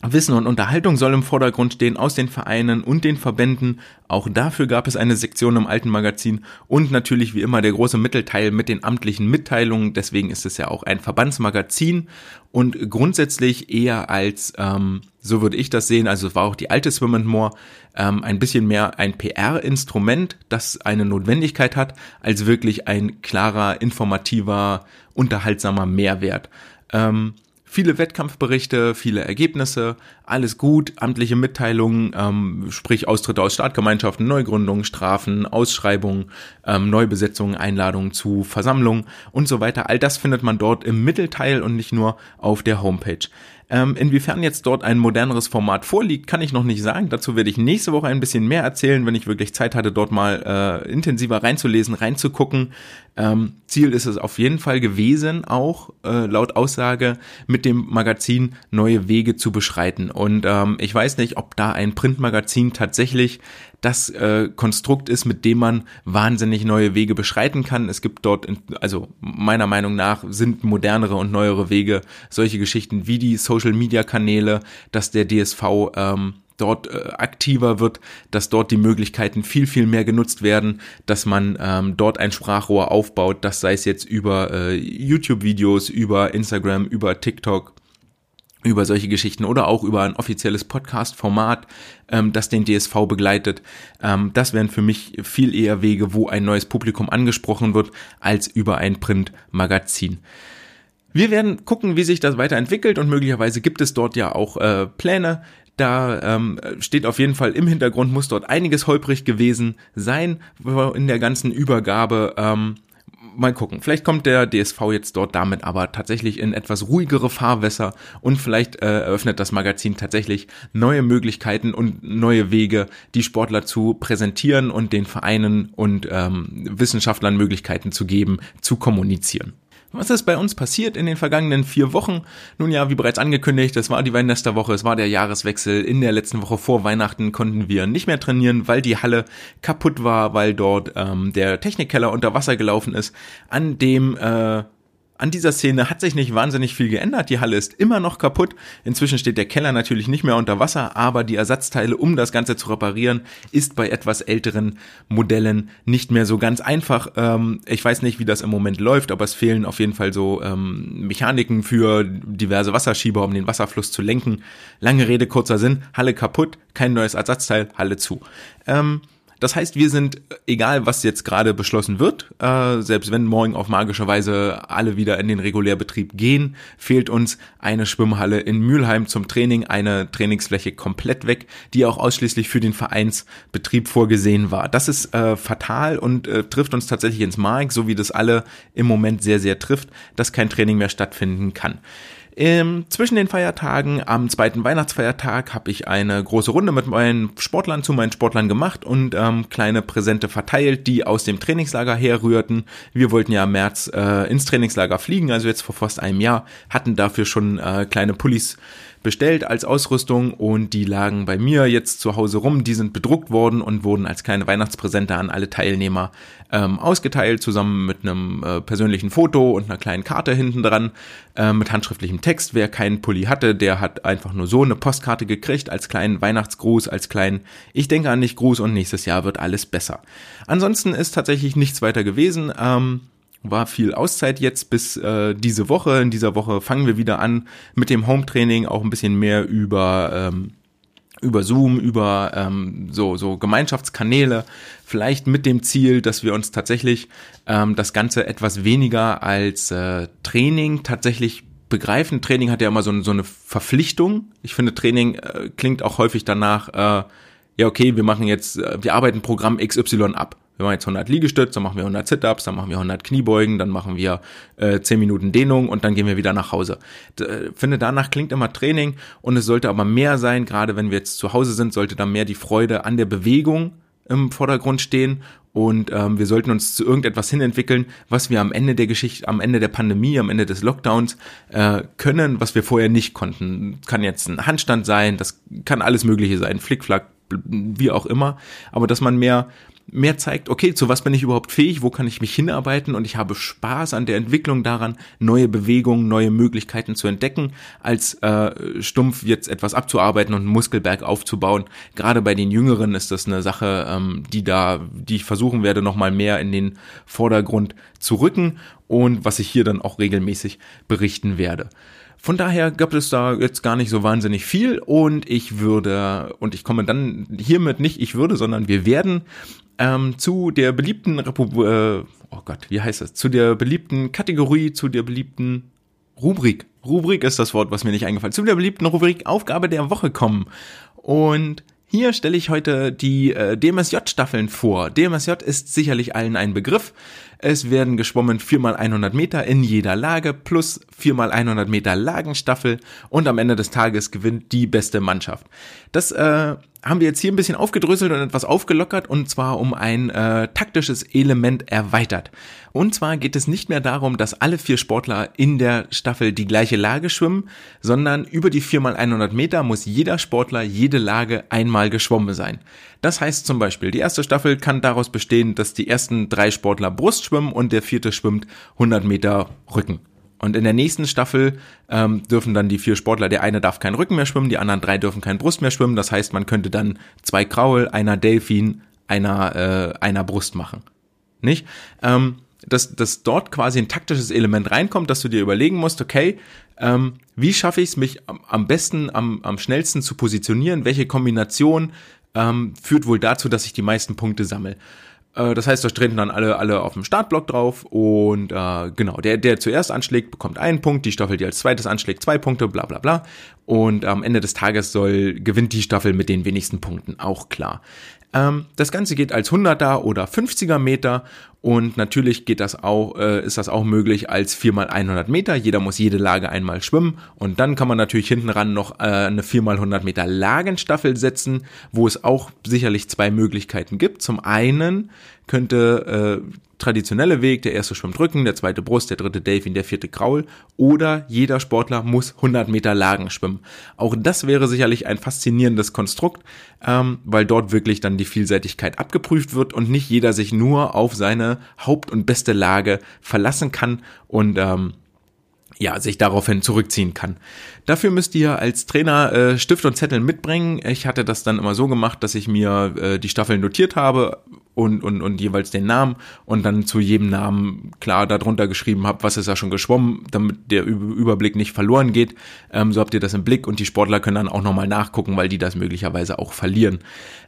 Wissen und Unterhaltung soll im Vordergrund stehen aus den Vereinen und den Verbänden. Auch dafür gab es eine Sektion im alten Magazin und natürlich wie immer der große Mittelteil mit den amtlichen Mitteilungen. Deswegen ist es ja auch ein Verbandsmagazin und grundsätzlich eher als, ähm, so würde ich das sehen, also es war auch die alte Swim and More, ähm, ein bisschen mehr ein PR-Instrument, das eine Notwendigkeit hat, als wirklich ein klarer, informativer, unterhaltsamer Mehrwert. Ähm, viele Wettkampfberichte, viele Ergebnisse, alles gut, amtliche Mitteilungen, ähm, sprich Austritte aus Startgemeinschaften, Neugründungen, Strafen, Ausschreibungen, ähm, Neubesetzungen, Einladungen zu Versammlungen und so weiter. All das findet man dort im Mittelteil und nicht nur auf der Homepage. Ähm, inwiefern jetzt dort ein moderneres Format vorliegt, kann ich noch nicht sagen. Dazu werde ich nächste Woche ein bisschen mehr erzählen, wenn ich wirklich Zeit hatte, dort mal äh, intensiver reinzulesen, reinzugucken. Ähm, Ziel ist es auf jeden Fall gewesen, auch äh, laut Aussage mit dem Magazin neue Wege zu beschreiten. Und ähm, ich weiß nicht, ob da ein Printmagazin tatsächlich das äh, Konstrukt ist, mit dem man wahnsinnig neue Wege beschreiten kann. Es gibt dort, also meiner Meinung nach, sind modernere und neuere Wege, solche Geschichten wie die Social-Media-Kanäle, dass der DSV ähm, dort äh, aktiver wird, dass dort die Möglichkeiten viel, viel mehr genutzt werden, dass man ähm, dort ein Sprachrohr aufbaut, das sei es jetzt über äh, YouTube-Videos, über Instagram, über TikTok, über solche Geschichten oder auch über ein offizielles Podcast-Format, ähm, das den DSV begleitet. Ähm, das wären für mich viel eher Wege, wo ein neues Publikum angesprochen wird, als über ein Print-Magazin. Wir werden gucken, wie sich das weiterentwickelt und möglicherweise gibt es dort ja auch äh, Pläne, Da ähm, steht auf jeden Fall im Hintergrund, muss dort einiges holprig gewesen sein in der ganzen Übergabe. Ähm, mal gucken. Vielleicht kommt der DSV jetzt dort damit aber tatsächlich in etwas ruhigere Fahrwässer und vielleicht äh, eröffnet das Magazin tatsächlich neue Möglichkeiten und neue Wege, die Sportler zu präsentieren und den Vereinen und ähm, Wissenschaftlern Möglichkeiten zu geben, zu kommunizieren. Was ist bei uns passiert in den vergangenen vier Wochen? Nun ja, wie bereits angekündigt, es war die Weinesterwoche, es war der Jahreswechsel. In der letzten Woche vor Weihnachten konnten wir nicht mehr trainieren, weil die Halle kaputt war, weil dort ähm, der Technikkeller unter Wasser gelaufen ist, an dem äh, an dieser Szene hat sich nicht wahnsinnig viel geändert. Die Halle ist immer noch kaputt. Inzwischen steht der Keller natürlich nicht mehr unter Wasser, aber die Ersatzteile, um das Ganze zu reparieren, ist bei etwas älteren Modellen nicht mehr so ganz einfach. Ähm, ich weiß nicht, wie das im Moment läuft, aber es fehlen auf jeden Fall so ähm, Mechaniken für diverse Wasserschieber, um den Wasserfluss zu lenken. Lange Rede, kurzer Sinn. Halle kaputt, kein neues Ersatzteil, Halle zu. Ähm, das heißt, wir sind, egal was jetzt gerade beschlossen wird, äh, selbst wenn morgen auf magische Weise alle wieder in den Regulärbetrieb gehen, fehlt uns eine Schwimmhalle in Mülheim zum Training, eine Trainingsfläche komplett weg, die auch ausschließlich für den Vereinsbetrieb vorgesehen war. Das ist äh, fatal und äh, trifft uns tatsächlich ins Mark, so wie das alle im Moment sehr, sehr trifft, dass kein Training mehr stattfinden kann. Ähm, zwischen den Feiertagen, am zweiten Weihnachtsfeiertag, habe ich eine große Runde mit meinen Sportlern zu meinen Sportlern gemacht und ähm, kleine Präsente verteilt, die aus dem Trainingslager herrührten. Wir wollten ja im März äh, ins Trainingslager fliegen, also jetzt vor fast einem Jahr, hatten dafür schon äh, kleine Pullis bestellt als Ausrüstung und die lagen bei mir jetzt zu Hause rum. Die sind bedruckt worden und wurden als kleine Weihnachtspräsente an alle Teilnehmer ähm, ausgeteilt, zusammen mit einem äh, persönlichen Foto und einer kleinen Karte hinten dran äh, mit handschriftlichem Text. Wer keinen Pulli hatte, der hat einfach nur so eine Postkarte gekriegt als kleinen Weihnachtsgruß, als kleinen Ich denke an dich Gruß und nächstes Jahr wird alles besser. Ansonsten ist tatsächlich nichts weiter gewesen. Ähm, war viel Auszeit jetzt bis äh, diese Woche. In dieser Woche fangen wir wieder an mit dem Home-Training, auch ein bisschen mehr über ähm, über Zoom, über ähm, so, so Gemeinschaftskanäle, vielleicht mit dem Ziel, dass wir uns tatsächlich ähm, das Ganze etwas weniger als äh, Training tatsächlich begreifen. Training hat ja immer so, so eine Verpflichtung. Ich finde, Training äh, klingt auch häufig danach, äh, ja, okay, wir machen jetzt, äh, wir arbeiten Programm XY ab wir machen jetzt 100 Liegestütze, dann machen wir 100 Sit-Ups, dann machen wir 100 Kniebeugen, dann machen wir äh, 10 Minuten Dehnung und dann gehen wir wieder nach Hause. D äh, finde, danach klingt immer Training und es sollte aber mehr sein, gerade wenn wir jetzt zu Hause sind, sollte da mehr die Freude an der Bewegung im Vordergrund stehen und ähm, wir sollten uns zu irgendetwas hinentwickeln, was wir am Ende der Geschichte, am Ende der Pandemie, am Ende des Lockdowns äh, können, was wir vorher nicht konnten. Kann jetzt ein Handstand sein, das kann alles Mögliche sein, Flickflack, wie auch immer, aber dass man mehr mehr zeigt, okay, zu was bin ich überhaupt fähig, wo kann ich mich hinarbeiten und ich habe Spaß an der Entwicklung daran, neue Bewegungen, neue Möglichkeiten zu entdecken, als äh, stumpf jetzt etwas abzuarbeiten und einen Muskelberg aufzubauen. Gerade bei den Jüngeren ist das eine Sache, ähm, die da, die ich versuchen werde, nochmal mehr in den Vordergrund zu rücken und was ich hier dann auch regelmäßig berichten werde. Von daher gab es da jetzt gar nicht so wahnsinnig viel und ich würde, und ich komme dann hiermit nicht ich würde, sondern wir werden ähm, zu der beliebten Republik, äh, oh Gott, wie heißt das? Zu der beliebten Kategorie, zu der beliebten Rubrik. Rubrik ist das Wort, was mir nicht eingefallen. Zu der beliebten Rubrik Aufgabe der Woche kommen. Und hier stelle ich heute die äh, DMSJ-Staffeln vor. DMSJ ist sicherlich allen ein Begriff. Es werden geschwommen 4x100 Meter in jeder Lage plus 4x100 Meter Lagenstaffel und am Ende des Tages gewinnt die beste Mannschaft. Das äh, haben wir jetzt hier ein bisschen aufgedröselt und etwas aufgelockert und zwar um ein äh, taktisches Element erweitert. Und zwar geht es nicht mehr darum, dass alle vier Sportler in der Staffel die gleiche Lage schwimmen, sondern über die 4x100 Meter muss jeder Sportler jede Lage einmal geschwommen sein. Das heißt zum Beispiel, die erste Staffel kann daraus bestehen, dass die ersten drei Sportler Brust schwimmen und der vierte schwimmt 100 Meter Rücken. Und in der nächsten Staffel ähm, dürfen dann die vier Sportler, der eine darf keinen Rücken mehr schwimmen, die anderen drei dürfen keinen Brust mehr schwimmen. Das heißt, man könnte dann zwei Kraul, einer Delfin, einer, äh, einer Brust machen. Nicht? Ähm, dass, dass dort quasi ein taktisches Element reinkommt, dass du dir überlegen musst, okay, ähm, wie schaffe ich es, mich am, am besten, am, am schnellsten zu positionieren? Welche Kombination ähm, führt wohl dazu, dass ich die meisten Punkte sammle? Äh, das heißt, da treten dann alle, alle auf dem Startblock drauf und äh, genau, der, der zuerst anschlägt, bekommt einen Punkt, die Staffel, die als zweites anschlägt, zwei Punkte, bla bla bla. Und am Ende des Tages soll, gewinnt die Staffel mit den wenigsten Punkten, auch klar. Ähm, das Ganze geht als 100er oder 50er Meter und natürlich geht das auch, äh, ist das auch möglich als 4x100 Meter. Jeder muss jede Lage einmal schwimmen und dann kann man natürlich hinten ran noch äh, eine 4x100 Meter Lagenstaffel setzen, wo es auch sicherlich zwei Möglichkeiten gibt. Zum einen könnte äh, traditionelle Weg, der erste schwimmt Rücken, der zweite Brust, der dritte Delfin, der vierte Kraul oder jeder Sportler muss 100 Meter Lagen schwimmen. Auch das wäre sicherlich ein faszinierendes Konstrukt, ähm, weil dort wirklich dann die Vielseitigkeit abgeprüft wird und nicht jeder sich nur auf seine Haupt- und beste Lage verlassen kann und ähm, ja, sich daraufhin zurückziehen kann. Dafür müsst ihr als Trainer äh, Stift und Zettel mitbringen. Ich hatte das dann immer so gemacht, dass ich mir äh, die Staffeln notiert habe und, und, und jeweils den Namen und dann zu jedem Namen klar darunter geschrieben habe, was ist da schon geschwommen, damit der Überblick nicht verloren geht. Ähm, so habt ihr das im Blick und die Sportler können dann auch nochmal nachgucken, weil die das möglicherweise auch verlieren.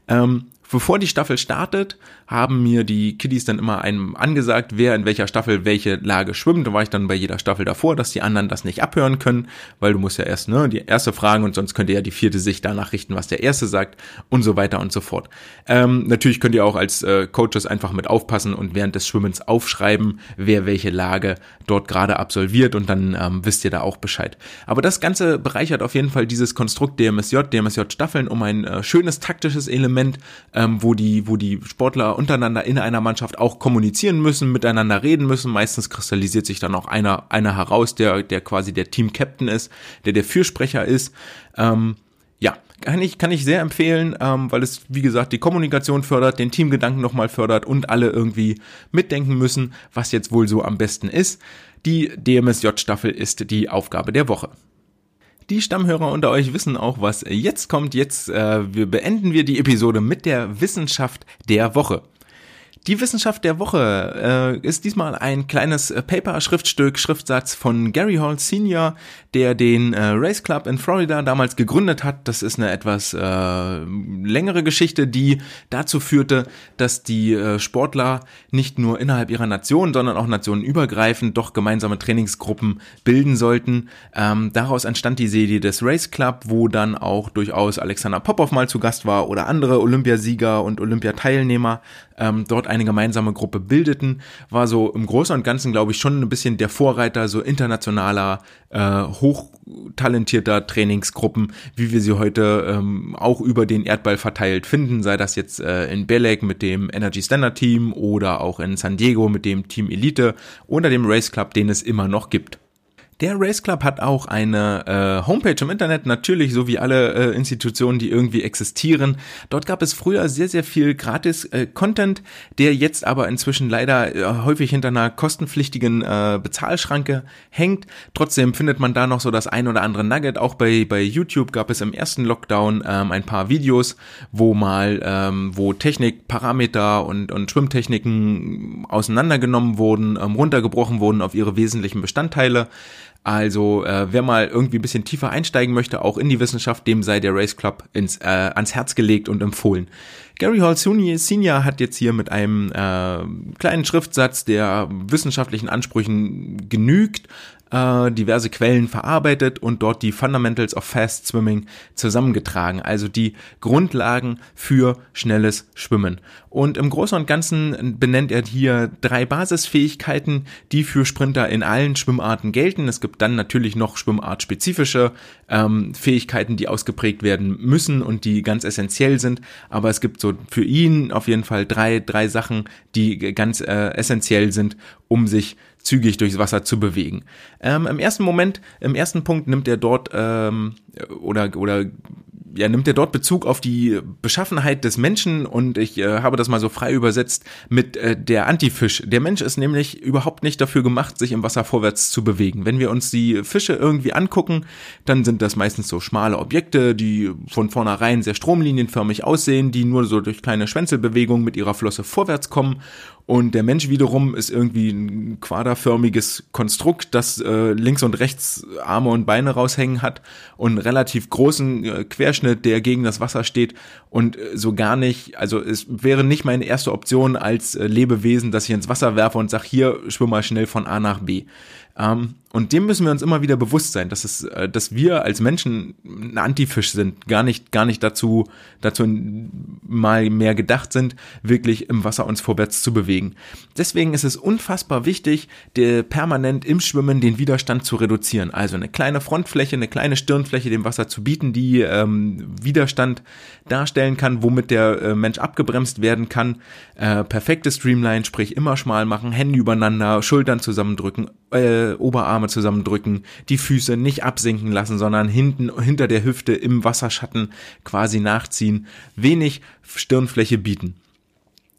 Ähm, bevor die Staffel startet, haben mir die Kiddies dann immer einem angesagt, wer in welcher Staffel welche Lage schwimmt. Da war ich dann bei jeder Staffel davor, dass die anderen das nicht abhören können, weil du musst ja erst ne, die erste fragen und sonst könnte ja die vierte sich danach richten, was der erste sagt und so weiter und so fort. Ähm, natürlich könnt ihr auch als äh, Coaches einfach mit aufpassen und während des Schwimmens aufschreiben, wer welche Lage dort gerade absolviert und dann ähm, wisst ihr da auch Bescheid. Aber das Ganze bereichert auf jeden Fall dieses Konstrukt DMSJ, DMSJ Staffeln um ein äh, schönes taktisches Element, ähm, wo die, wo die Sportler untereinander in einer Mannschaft auch kommunizieren müssen, miteinander reden müssen. Meistens kristallisiert sich dann auch einer, einer heraus, der, der quasi der Team-Captain ist, der der Fürsprecher ist. Ähm, ja, kann ich, kann ich sehr empfehlen, ähm, weil es, wie gesagt, die Kommunikation fördert, den Teamgedanken nochmal fördert und alle irgendwie mitdenken müssen, was jetzt wohl so am besten ist. Die DMSJ-Staffel ist die Aufgabe der Woche. Die Stammhörer unter euch wissen auch, was jetzt kommt. Jetzt äh, wir beenden wir die Episode mit der Wissenschaft der Woche. Die Wissenschaft der Woche äh, ist diesmal ein kleines äh, Paper-Schriftstück, Schriftsatz von Gary Hall Sr., der den äh, Race Club in Florida damals gegründet hat. Das ist eine etwas äh, längere Geschichte, die dazu führte, dass die äh, Sportler nicht nur innerhalb ihrer Nation, sondern auch nationenübergreifend doch gemeinsame Trainingsgruppen bilden sollten. Ähm, daraus entstand die Serie des Race Club, wo dann auch durchaus Alexander Popov mal zu Gast war oder andere Olympiasieger und Olympiateilnehmer ähm, dort eine gemeinsame Gruppe bildeten, war so im Großen und Ganzen, glaube ich, schon ein bisschen der Vorreiter so internationaler, äh, hochtalentierter Trainingsgruppen, wie wir sie heute ähm, auch über den Erdball verteilt finden, sei das jetzt äh, in Belek mit dem Energy Standard Team oder auch in San Diego mit dem Team Elite oder dem Race Club, den es immer noch gibt. Der Race Club hat auch eine äh, Homepage im Internet, natürlich so wie alle äh, Institutionen, die irgendwie existieren. Dort gab es früher sehr, sehr viel gratis äh, Content, der jetzt aber inzwischen leider äh, häufig hinter einer kostenpflichtigen äh, Bezahlschranke hängt. Trotzdem findet man da noch so das ein oder andere Nugget. Auch bei, bei YouTube gab es im ersten Lockdown ähm, ein paar Videos, wo mal, ähm, wo Technik, Parameter und, und Schwimmtechniken auseinandergenommen wurden, ähm, runtergebrochen wurden auf ihre wesentlichen Bestandteile. Also äh, wer mal irgendwie ein bisschen tiefer einsteigen möchte, auch in die Wissenschaft, dem sei der Race Club ins, äh, ans Herz gelegt und empfohlen. Gary Hall Senior hat jetzt hier mit einem äh, kleinen Schriftsatz, der wissenschaftlichen Ansprüchen genügt, äh, diverse Quellen verarbeitet und dort die Fundamentals of Fast Swimming zusammengetragen, also die Grundlagen für schnelles Schwimmen. Und im Großen und Ganzen benennt er hier drei Basisfähigkeiten, die für Sprinter in allen Schwimmarten gelten. Es gibt dann natürlich noch schwimmartspezifische ähm, Fähigkeiten, die ausgeprägt werden müssen und die ganz essentiell sind. Aber es gibt so für ihn auf jeden Fall drei, drei Sachen, die ganz äh, essentiell sind, um sich zügig durchs Wasser zu bewegen. Ähm, Im ersten Moment, im ersten Punkt nimmt er dort ähm, oder oder ja, nimmt er dort Bezug auf die Beschaffenheit des Menschen und ich äh, habe das mal so frei übersetzt mit äh, der Antifisch. Der Mensch ist nämlich überhaupt nicht dafür gemacht, sich im Wasser vorwärts zu bewegen. Wenn wir uns die Fische irgendwie angucken, dann sind das meistens so schmale Objekte, die von vornherein sehr stromlinienförmig aussehen, die nur so durch kleine Schwänzelbewegungen mit ihrer Flosse vorwärts kommen Und der Mensch wiederum ist irgendwie ein quaderförmiges Konstrukt, das äh, links und rechts Arme und Beine raushängen hat und einen relativ großen äh, Querschnitt, der gegen das Wasser steht und äh, so gar nicht, also es wäre nicht meine erste Option als äh, Lebewesen, dass ich ins Wasser werfe und sage, hier schwimm mal schnell von A nach B. Ähm, und dem müssen wir uns immer wieder bewusst sein, dass es, äh, dass wir als Menschen ein Antifisch sind, gar nicht, gar nicht dazu, dazu mal mehr gedacht sind, wirklich im Wasser uns vorwärts zu bewegen. Deswegen ist es unfassbar wichtig, der permanent im Schwimmen den Widerstand zu reduzieren. Also eine kleine Frontfläche, eine kleine Stirnfläche dem Wasser zu bieten, die ähm, Widerstand darstellen kann, womit der äh, Mensch abgebremst werden kann. Äh, perfekte Streamline, sprich immer schmal machen, Hände übereinander, Schultern zusammendrücken, äh, Oberarme zusammendrücken, die Füße nicht absinken lassen, sondern hinten hinter der Hüfte im Wasserschatten quasi nachziehen, wenig Stirnfläche bieten.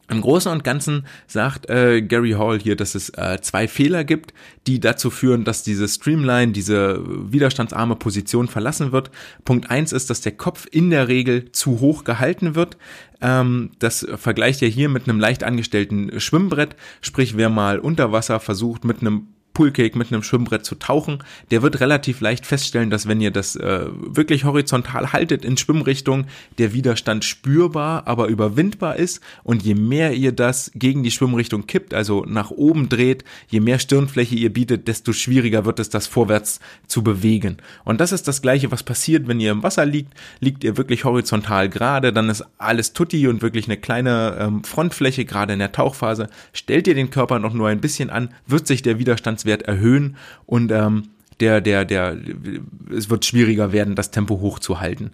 Im Großen und Ganzen sagt äh, Gary Hall hier, dass es äh, zwei Fehler gibt, die dazu führen, dass diese Streamline, diese widerstandsarme Position verlassen wird. Punkt eins ist, dass der Kopf in der Regel zu hoch gehalten wird. Ähm, das vergleicht ja hier mit einem leicht angestellten Schwimmbrett. Sprich, wer mal unter Wasser versucht, mit einem Poolcake mit einem Schwimmbrett zu tauchen, der wird relativ leicht feststellen, dass wenn ihr das äh, wirklich horizontal haltet in Schwimmrichtung, der Widerstand spürbar, aber überwindbar ist. Und je mehr ihr das gegen die Schwimmrichtung kippt, also nach oben dreht, je mehr Stirnfläche ihr bietet, desto schwieriger wird es, das vorwärts zu bewegen. Und das ist das gleiche, was passiert, wenn ihr im Wasser liegt, liegt ihr wirklich horizontal gerade, dann ist alles tutti und wirklich eine kleine ähm, Frontfläche, gerade in der Tauchphase, stellt ihr den Körper noch nur ein bisschen an, wird sich der Widerstand Leistungswert erhöhen und ähm, der, der, der, es wird schwieriger werden, das Tempo hochzuhalten.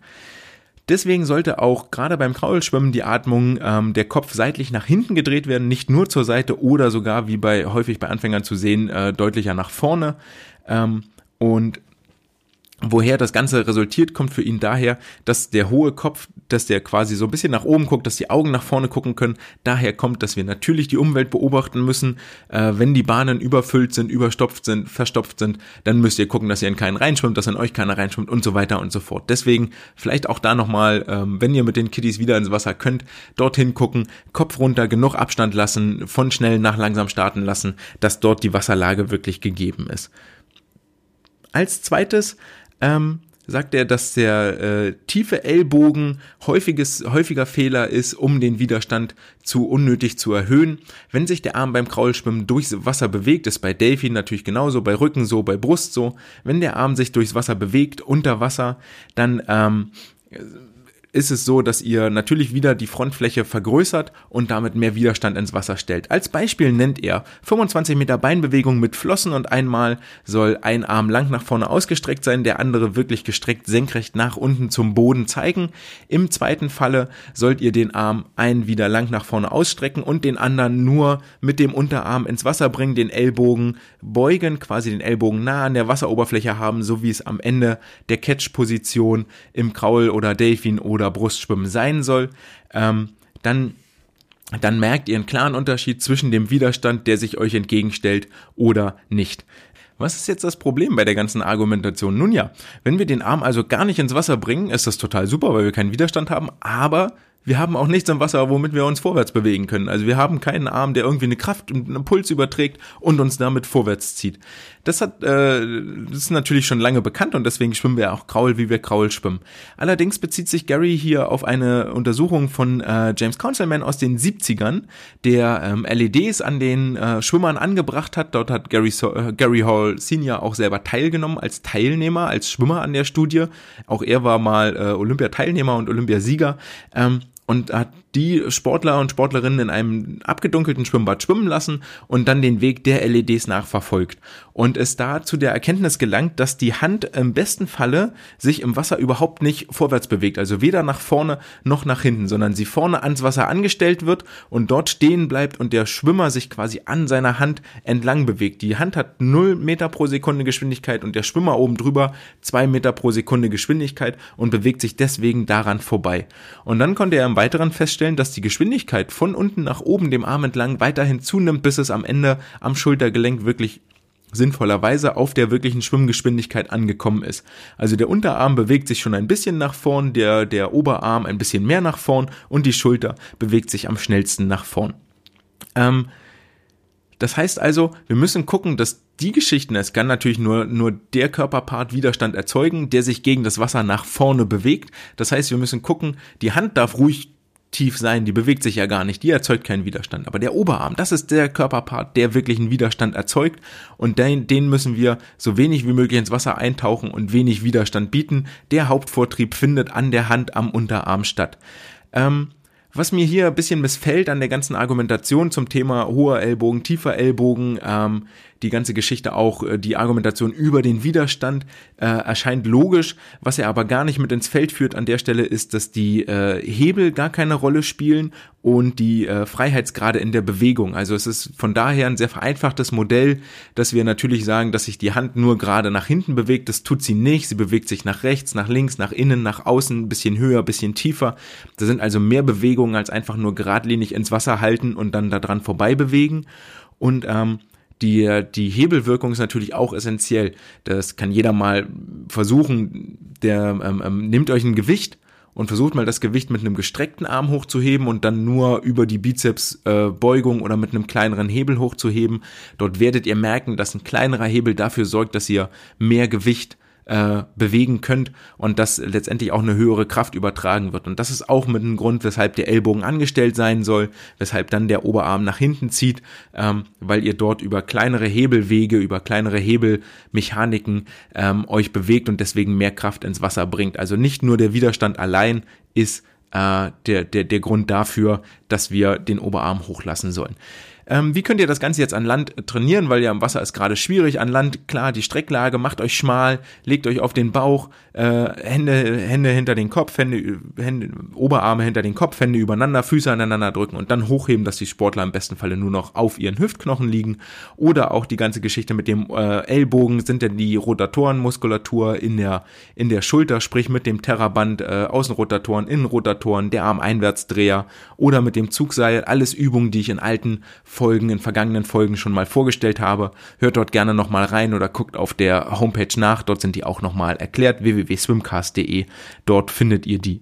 Deswegen sollte auch gerade beim Kraulschwimmen die Atmung ähm, der Kopf seitlich nach hinten gedreht werden, nicht nur zur Seite oder sogar wie bei häufig bei Anfängern zu sehen äh, deutlicher nach vorne. Ähm, und Woher das Ganze resultiert, kommt für ihn daher, dass der hohe Kopf, dass der quasi so ein bisschen nach oben guckt, dass die Augen nach vorne gucken können. Daher kommt, dass wir natürlich die Umwelt beobachten müssen. Äh, wenn die Bahnen überfüllt sind, überstopft sind, verstopft sind, dann müsst ihr gucken, dass ihr in keinen reinschwimmt, dass in euch keiner reinschwimmt und so weiter und so fort. Deswegen vielleicht auch da nochmal, ähm, wenn ihr mit den Kitties wieder ins Wasser könnt, dorthin gucken, Kopf runter, genug Abstand lassen, von schnell nach langsam starten lassen, dass dort die Wasserlage wirklich gegeben ist. Als zweites ähm, sagt er, dass der äh, tiefe Ellbogen häufiges, häufiger Fehler ist, um den Widerstand zu unnötig zu erhöhen. Wenn sich der Arm beim Kraulschwimmen durchs Wasser bewegt, ist bei Delfin natürlich genauso, bei Rücken so, bei Brust so. Wenn der Arm sich durchs Wasser bewegt, unter Wasser, dann ähm, ist es so, dass ihr natürlich wieder die Frontfläche vergrößert und damit mehr Widerstand ins Wasser stellt. Als Beispiel nennt er 25 Meter Beinbewegung mit Flossen und einmal soll ein Arm lang nach vorne ausgestreckt sein, der andere wirklich gestreckt senkrecht nach unten zum Boden zeigen. Im zweiten Falle sollt ihr den Arm einen wieder lang nach vorne ausstrecken und den anderen nur mit dem Unterarm ins Wasser bringen, den Ellbogen beugen, quasi den Ellbogen nah an der Wasseroberfläche haben, so wie es am Ende der Catch-Position im Kraul oder Delfin oder oder Brustschwimmen sein soll, ähm, dann dann merkt ihr einen klaren Unterschied zwischen dem Widerstand, der sich euch entgegenstellt oder nicht. Was ist jetzt das Problem bei der ganzen Argumentation? Nun ja, wenn wir den Arm also gar nicht ins Wasser bringen, ist das total super, weil wir keinen Widerstand haben, aber wir haben auch nichts im Wasser, womit wir uns vorwärts bewegen können. Also wir haben keinen Arm, der irgendwie eine Kraft und einen Puls überträgt und uns damit vorwärts zieht. Das hat, äh, das ist natürlich schon lange bekannt und deswegen schwimmen wir auch Kraul, wie wir Kraul schwimmen. Allerdings bezieht sich Gary hier auf eine Untersuchung von äh, James Councilman aus den 70ern, der ähm, LEDs an den äh, Schwimmern angebracht hat. Dort hat Gary, so äh, Gary Hall Senior auch selber teilgenommen als Teilnehmer, als Schwimmer an der Studie. Auch er war mal äh, Olympiateilnehmer und Olympiasieger. Ähm, und hat die Sportler und Sportlerinnen in einem abgedunkelten Schwimmbad schwimmen lassen und dann den Weg der LEDs nachverfolgt und ist da zu der Erkenntnis gelangt, dass die Hand im besten Falle sich im Wasser überhaupt nicht vorwärts bewegt, also weder nach vorne noch nach hinten, sondern sie vorne ans Wasser angestellt wird und dort stehen bleibt und der Schwimmer sich quasi an seiner Hand entlang bewegt. Die Hand hat 0 Meter pro Sekunde Geschwindigkeit und der Schwimmer oben drüber 2 Meter pro Sekunde Geschwindigkeit und bewegt sich deswegen daran vorbei. Und dann konnte er im Weiteren feststellen, dass die Geschwindigkeit von unten nach oben dem Arm entlang weiterhin zunimmt, bis es am Ende am Schultergelenk wirklich sinnvollerweise auf der wirklichen Schwimmgeschwindigkeit angekommen ist. Also der Unterarm bewegt sich schon ein bisschen nach vorn, der, der Oberarm ein bisschen mehr nach vorn und die Schulter bewegt sich am schnellsten nach vorn. Ähm, Das heißt also, wir müssen gucken, dass die Geschichten, es kann natürlich nur, nur der Körperpart Widerstand erzeugen, der sich gegen das Wasser nach vorne bewegt. Das heißt, wir müssen gucken, die Hand darf ruhig tief sein, die bewegt sich ja gar nicht, die erzeugt keinen Widerstand. Aber der Oberarm, das ist der Körperpart, der wirklich einen Widerstand erzeugt und den, den müssen wir so wenig wie möglich ins Wasser eintauchen und wenig Widerstand bieten. Der Hauptvortrieb findet an der Hand am Unterarm statt. Ähm, was mir hier ein bisschen missfällt an der ganzen Argumentation zum Thema hoher Ellbogen, tiefer Ellbogen, ähm, die ganze Geschichte auch, äh, die Argumentation über den Widerstand äh, erscheint logisch. Was er aber gar nicht mit ins Feld führt an der Stelle ist, dass die äh, Hebel gar keine Rolle spielen und die äh, Freiheitsgrade in der Bewegung. Also es ist von daher ein sehr vereinfachtes Modell, dass wir natürlich sagen, dass sich die Hand nur gerade nach hinten bewegt. Das tut sie nicht. Sie bewegt sich nach rechts, nach links, nach innen, nach außen, ein bisschen höher, ein bisschen tiefer. Da sind also mehr Bewegungen als einfach nur geradlinig ins Wasser halten und dann daran vorbei bewegen. Und ähm, die, die Hebelwirkung ist natürlich auch essentiell. Das kann jeder mal versuchen. Der ähm, ähm, nimmt euch ein Gewicht und versucht mal das Gewicht mit einem gestreckten Arm hochzuheben und dann nur über die Bizepsbeugung äh, oder mit einem kleineren Hebel hochzuheben. Dort werdet ihr merken, dass ein kleinerer Hebel dafür sorgt, dass ihr mehr Gewicht äh, bewegen könnt und das letztendlich auch eine höhere Kraft übertragen wird. Und das ist auch mit einem Grund, weshalb der Ellbogen angestellt sein soll, weshalb dann der Oberarm nach hinten zieht, ähm, weil ihr dort über kleinere Hebelwege, über kleinere Hebelmechaniken ähm, euch bewegt und deswegen mehr Kraft ins Wasser bringt. Also nicht nur der Widerstand allein ist äh, der, der, der Grund dafür, dass wir den Oberarm hochlassen sollen. Ähm, wie könnt ihr das Ganze jetzt an Land trainieren? Weil ja im Wasser ist gerade schwierig. An Land, klar, die Strecklage, macht euch schmal, legt euch auf den Bauch, äh, Hände, Hände hinter den Kopf, Hände, Hände, Oberarme hinter den Kopf, Hände übereinander, Füße aneinander drücken und dann hochheben, dass die Sportler im besten Falle nur noch auf ihren Hüftknochen liegen. Oder auch die ganze Geschichte mit dem äh, Ellbogen sind denn die Rotatorenmuskulatur in der, in der Schulter, sprich mit dem Terraband, äh, Außenrotatoren, Innenrotatoren, der Arm-Einwärtsdreher oder mit dem Zugseil. Alles Übungen, die ich in alten Folgen, in vergangenen Folgen schon mal vorgestellt habe. Hört dort gerne nochmal rein oder guckt auf der Homepage nach. Dort sind die auch nochmal erklärt. www.swimcast.de. Dort findet ihr die.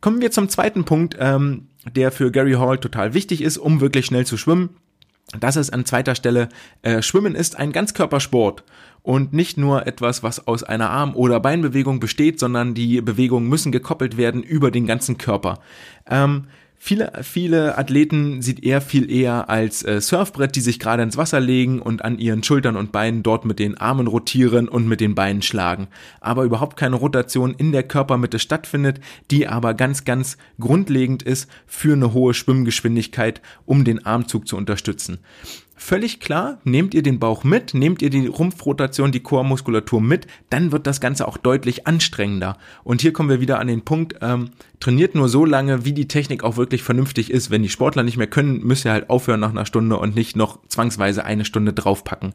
Kommen wir zum zweiten Punkt, ähm, der für Gary Hall total wichtig ist, um wirklich schnell zu schwimmen. Das ist an zweiter Stelle, äh, Schwimmen ist ein Ganzkörpersport und nicht nur etwas, was aus einer Arm- oder Beinbewegung besteht, sondern die Bewegungen müssen gekoppelt werden über den ganzen Körper. Ähm, Viele, viele Athleten sieht er viel eher als äh, Surfbrett, die sich gerade ins Wasser legen und an ihren Schultern und Beinen dort mit den Armen rotieren und mit den Beinen schlagen. Aber überhaupt keine Rotation in der Körpermitte stattfindet, die aber ganz, ganz grundlegend ist für eine hohe Schwimmgeschwindigkeit, um den Armzug zu unterstützen völlig klar, nehmt ihr den Bauch mit, nehmt ihr die Rumpfrotation, die Chormuskulatur mit, dann wird das Ganze auch deutlich anstrengender. Und hier kommen wir wieder an den Punkt, ähm, trainiert nur so lange, wie die Technik auch wirklich vernünftig ist. Wenn die Sportler nicht mehr können, müsst ihr halt aufhören nach einer Stunde und nicht noch zwangsweise eine Stunde draufpacken.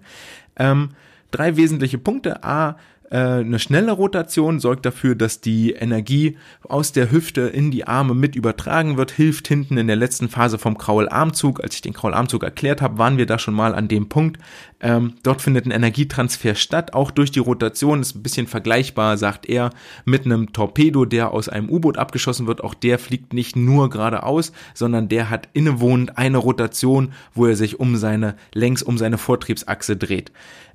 Ähm, drei wesentliche Punkte. A, eine schnelle Rotation sorgt dafür, dass die Energie aus der Hüfte in die Arme mit übertragen wird, hilft hinten in der letzten Phase vom Kraularmzug. Als ich den Kraularmzug erklärt habe, waren wir da schon mal an dem Punkt. Ähm, dort findet ein Energietransfer statt, auch durch die Rotation. Ist ein bisschen vergleichbar, sagt er, mit einem Torpedo, der aus einem U-Boot abgeschossen wird. Auch der fliegt nicht nur geradeaus, sondern der hat innewohnend eine Rotation, wo er sich um seine, längs um seine Vortriebsachse dreht.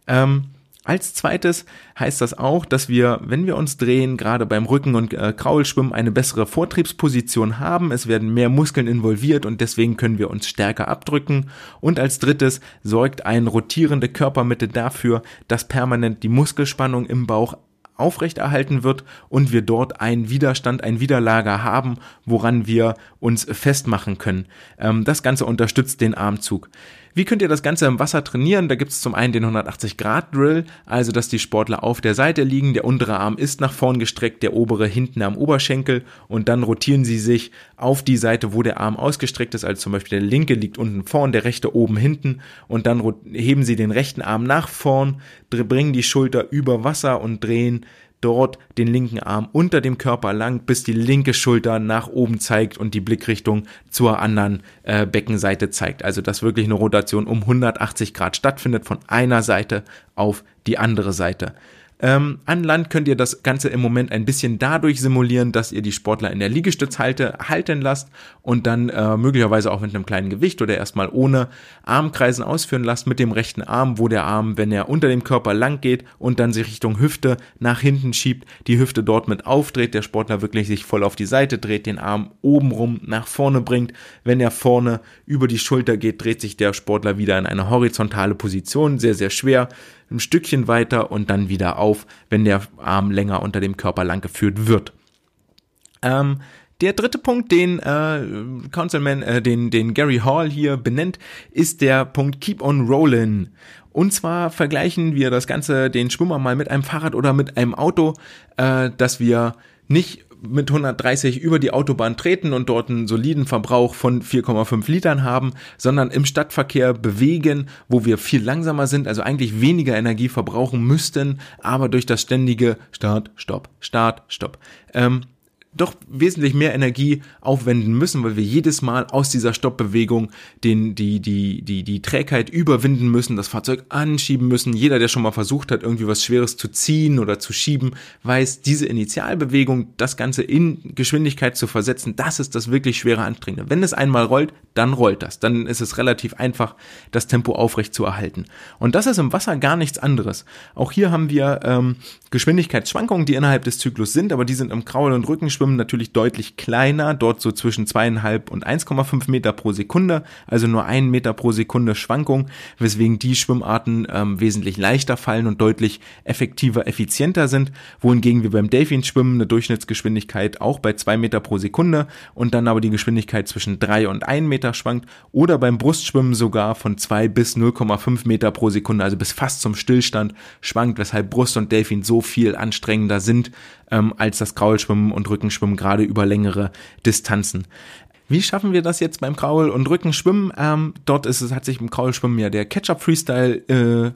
Ähm, als zweites heißt das auch, dass wir, wenn wir uns drehen, gerade beim Rücken- und äh, Kraulschwimmen eine bessere Vortriebsposition haben. Es werden mehr Muskeln involviert und deswegen können wir uns stärker abdrücken. Und als drittes sorgt eine rotierende Körpermitte dafür, dass permanent die Muskelspannung im Bauch aufrechterhalten wird und wir dort einen Widerstand, ein Widerlager haben, woran wir uns festmachen können. Ähm, das Ganze unterstützt den Armzug. Wie könnt ihr das Ganze im Wasser trainieren? Da gibt es zum einen den 180-Grad-Drill, also dass die Sportler auf der Seite liegen, der untere Arm ist nach vorn gestreckt, der obere hinten am Oberschenkel und dann rotieren sie sich auf die Seite, wo der Arm ausgestreckt ist, also zum Beispiel der linke liegt unten vorn, der rechte oben hinten und dann heben sie den rechten Arm nach vorn, bringen die Schulter über Wasser und drehen dort den linken Arm unter dem Körper lang, bis die linke Schulter nach oben zeigt und die Blickrichtung zur anderen äh, Beckenseite zeigt. Also dass wirklich eine Rotation um 180 Grad stattfindet von einer Seite auf die andere Seite. Ähm, an Land könnt ihr das Ganze im Moment ein bisschen dadurch simulieren, dass ihr die Sportler in der Liegestützhalte halten lasst und dann äh, möglicherweise auch mit einem kleinen Gewicht oder erstmal ohne Armkreisen ausführen lasst mit dem rechten Arm, wo der Arm, wenn er unter dem Körper lang geht und dann sich Richtung Hüfte nach hinten schiebt, die Hüfte dort mit aufdreht, der Sportler wirklich sich voll auf die Seite dreht, den Arm obenrum nach vorne bringt. Wenn er vorne über die Schulter geht, dreht sich der Sportler wieder in eine horizontale Position, sehr, sehr schwer ein Stückchen weiter und dann wieder auf, wenn der Arm länger unter dem Körper lang geführt wird. Ähm, der dritte Punkt, den äh, Councilman, äh, den, den Gary Hall hier benennt, ist der Punkt Keep on Rollin'. Und zwar vergleichen wir das Ganze, den Schwimmer mal mit einem Fahrrad oder mit einem Auto, äh, dass wir nicht mit 130 über die Autobahn treten und dort einen soliden Verbrauch von 4,5 Litern haben, sondern im Stadtverkehr bewegen, wo wir viel langsamer sind, also eigentlich weniger Energie verbrauchen müssten, aber durch das ständige Start, Stopp, Start, Stopp, ähm, doch wesentlich mehr Energie aufwenden müssen, weil wir jedes Mal aus dieser Stoppbewegung den, die, die, die, die Trägheit überwinden müssen, das Fahrzeug anschieben müssen. Jeder, der schon mal versucht hat, irgendwie was Schweres zu ziehen oder zu schieben, weiß, diese Initialbewegung, das Ganze in Geschwindigkeit zu versetzen, das ist das wirklich schwere Anstrengende. Wenn es einmal rollt, dann rollt das. Dann ist es relativ einfach, das Tempo aufrecht zu erhalten. Und das ist im Wasser gar nichts anderes. Auch hier haben wir ähm, Geschwindigkeitsschwankungen, die innerhalb des Zyklus sind, aber die sind im Kraul- und Rückenschwimmen natürlich deutlich kleiner, dort so zwischen zweieinhalb und 1,5 Meter pro Sekunde, also nur ein Meter pro Sekunde Schwankung, weswegen die Schwimmarten ähm, wesentlich leichter fallen und deutlich effektiver, effizienter sind, wohingegen wir beim Delfinschwimmen eine Durchschnittsgeschwindigkeit auch bei zwei Meter pro Sekunde und dann aber die Geschwindigkeit zwischen drei und ein Meter schwankt oder beim Brustschwimmen sogar von zwei bis 0,5 Meter pro Sekunde, also bis fast zum Stillstand schwankt, weshalb Brust und Delfin so viel anstrengender sind ähm, als das Kraulschwimmen und Rückenschwimmen gerade über längere Distanzen. Wie schaffen wir das jetzt beim Kraul- und Rückenschwimmen? Ähm, dort ist es, hat sich im Kraulschwimmen ja der Ketchup-Freestyle äh,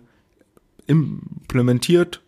implementiert,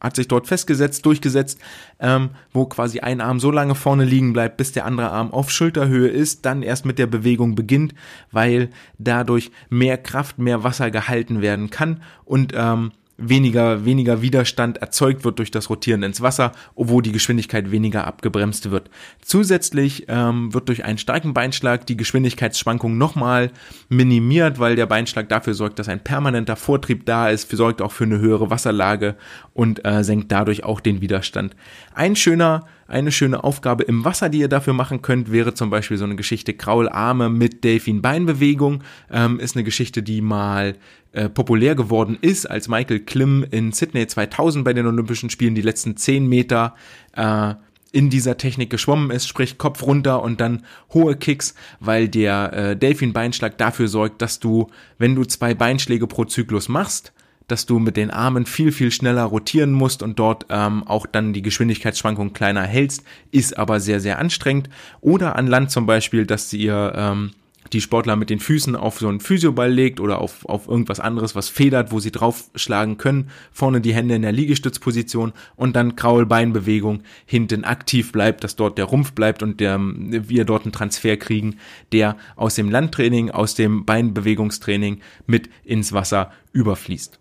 hat sich dort festgesetzt, durchgesetzt, ähm, wo quasi ein Arm so lange vorne liegen bleibt, bis der andere Arm auf Schulterhöhe ist, dann erst mit der Bewegung beginnt, weil dadurch mehr Kraft, mehr Wasser gehalten werden kann und ähm, weniger, weniger Widerstand erzeugt wird durch das Rotieren ins Wasser, obwohl die Geschwindigkeit weniger abgebremst wird. Zusätzlich ähm, wird durch einen starken Beinschlag die Geschwindigkeitsschwankung nochmal minimiert, weil der Beinschlag dafür sorgt, dass ein permanenter Vortrieb da ist, sorgt auch für eine höhere Wasserlage und äh, senkt dadurch auch den Widerstand. Ein schöner eine schöne Aufgabe im Wasser, die ihr dafür machen könnt, wäre zum Beispiel so eine Geschichte Kraularme mit Delfin-Beinbewegung. Ähm, ist eine Geschichte, die mal äh, populär geworden ist, als Michael Klim in Sydney 2000 bei den Olympischen Spielen die letzten 10 Meter äh, in dieser Technik geschwommen ist, sprich Kopf runter und dann hohe Kicks, weil der äh, Delfin-Beinschlag dafür sorgt, dass du, wenn du zwei Beinschläge pro Zyklus machst, dass du mit den Armen viel, viel schneller rotieren musst und dort ähm, auch dann die Geschwindigkeitsschwankung kleiner hältst, ist aber sehr, sehr anstrengend. Oder an Land zum Beispiel, dass ihr ähm, die Sportler mit den Füßen auf so einen Physioball legt oder auf, auf irgendwas anderes, was federt, wo sie draufschlagen können, vorne die Hände in der Liegestützposition und dann Kraulbeinbewegung hinten aktiv bleibt, dass dort der Rumpf bleibt und der, wir dort einen Transfer kriegen, der aus dem Landtraining, aus dem Beinbewegungstraining mit ins Wasser überfließt.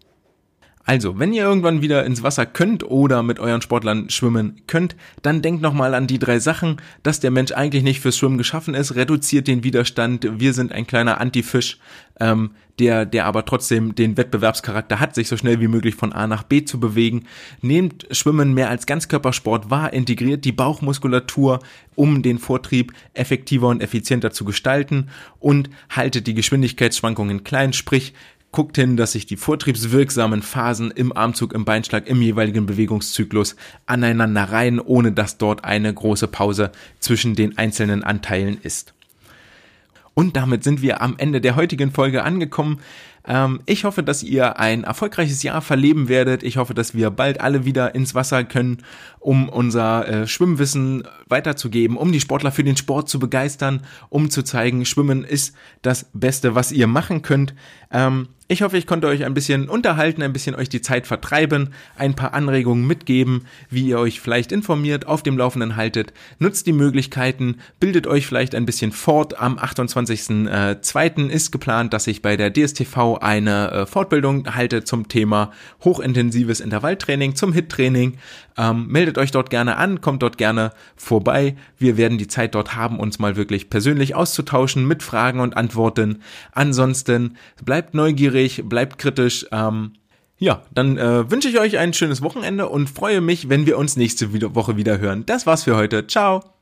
Also, wenn ihr irgendwann wieder ins Wasser könnt oder mit euren Sportlern schwimmen könnt, dann denkt nochmal an die drei Sachen, dass der Mensch eigentlich nicht fürs Schwimmen geschaffen ist, reduziert den Widerstand, wir sind ein kleiner Antifisch, ähm, der, der aber trotzdem den Wettbewerbscharakter hat, sich so schnell wie möglich von A nach B zu bewegen. Nehmt Schwimmen mehr als Ganzkörpersport wahr, integriert die Bauchmuskulatur, um den Vortrieb effektiver und effizienter zu gestalten und haltet die Geschwindigkeitsschwankungen klein, sprich guckt hin, dass sich die vortriebswirksamen Phasen im Armzug, im Beinschlag, im jeweiligen Bewegungszyklus aneinander reihen, ohne dass dort eine große Pause zwischen den einzelnen Anteilen ist. Und damit sind wir am Ende der heutigen Folge angekommen. Ähm, ich hoffe, dass ihr ein erfolgreiches Jahr verleben werdet. Ich hoffe, dass wir bald alle wieder ins Wasser können, um unser äh, Schwimmwissen weiterzugeben, um die Sportler für den Sport zu begeistern, um zu zeigen, Schwimmen ist das Beste, was ihr machen könnt. Ähm, Ich hoffe, ich konnte euch ein bisschen unterhalten, ein bisschen euch die Zeit vertreiben, ein paar Anregungen mitgeben, wie ihr euch vielleicht informiert, auf dem Laufenden haltet. Nutzt die Möglichkeiten, bildet euch vielleicht ein bisschen fort. Am 28.02. ist geplant, dass ich bei der DSTV eine äh, Fortbildung halte zum Thema hochintensives Intervalltraining, zum HIT-Training. Ähm, meldet euch dort gerne an, kommt dort gerne vorbei. Wir werden die Zeit dort haben, uns mal wirklich persönlich auszutauschen mit Fragen und Antworten. Ansonsten bleibt neugierig bleibt kritisch. Ähm, ja, dann äh, wünsche ich euch ein schönes Wochenende und freue mich, wenn wir uns nächste Woche wieder hören. Das war's für heute. Ciao.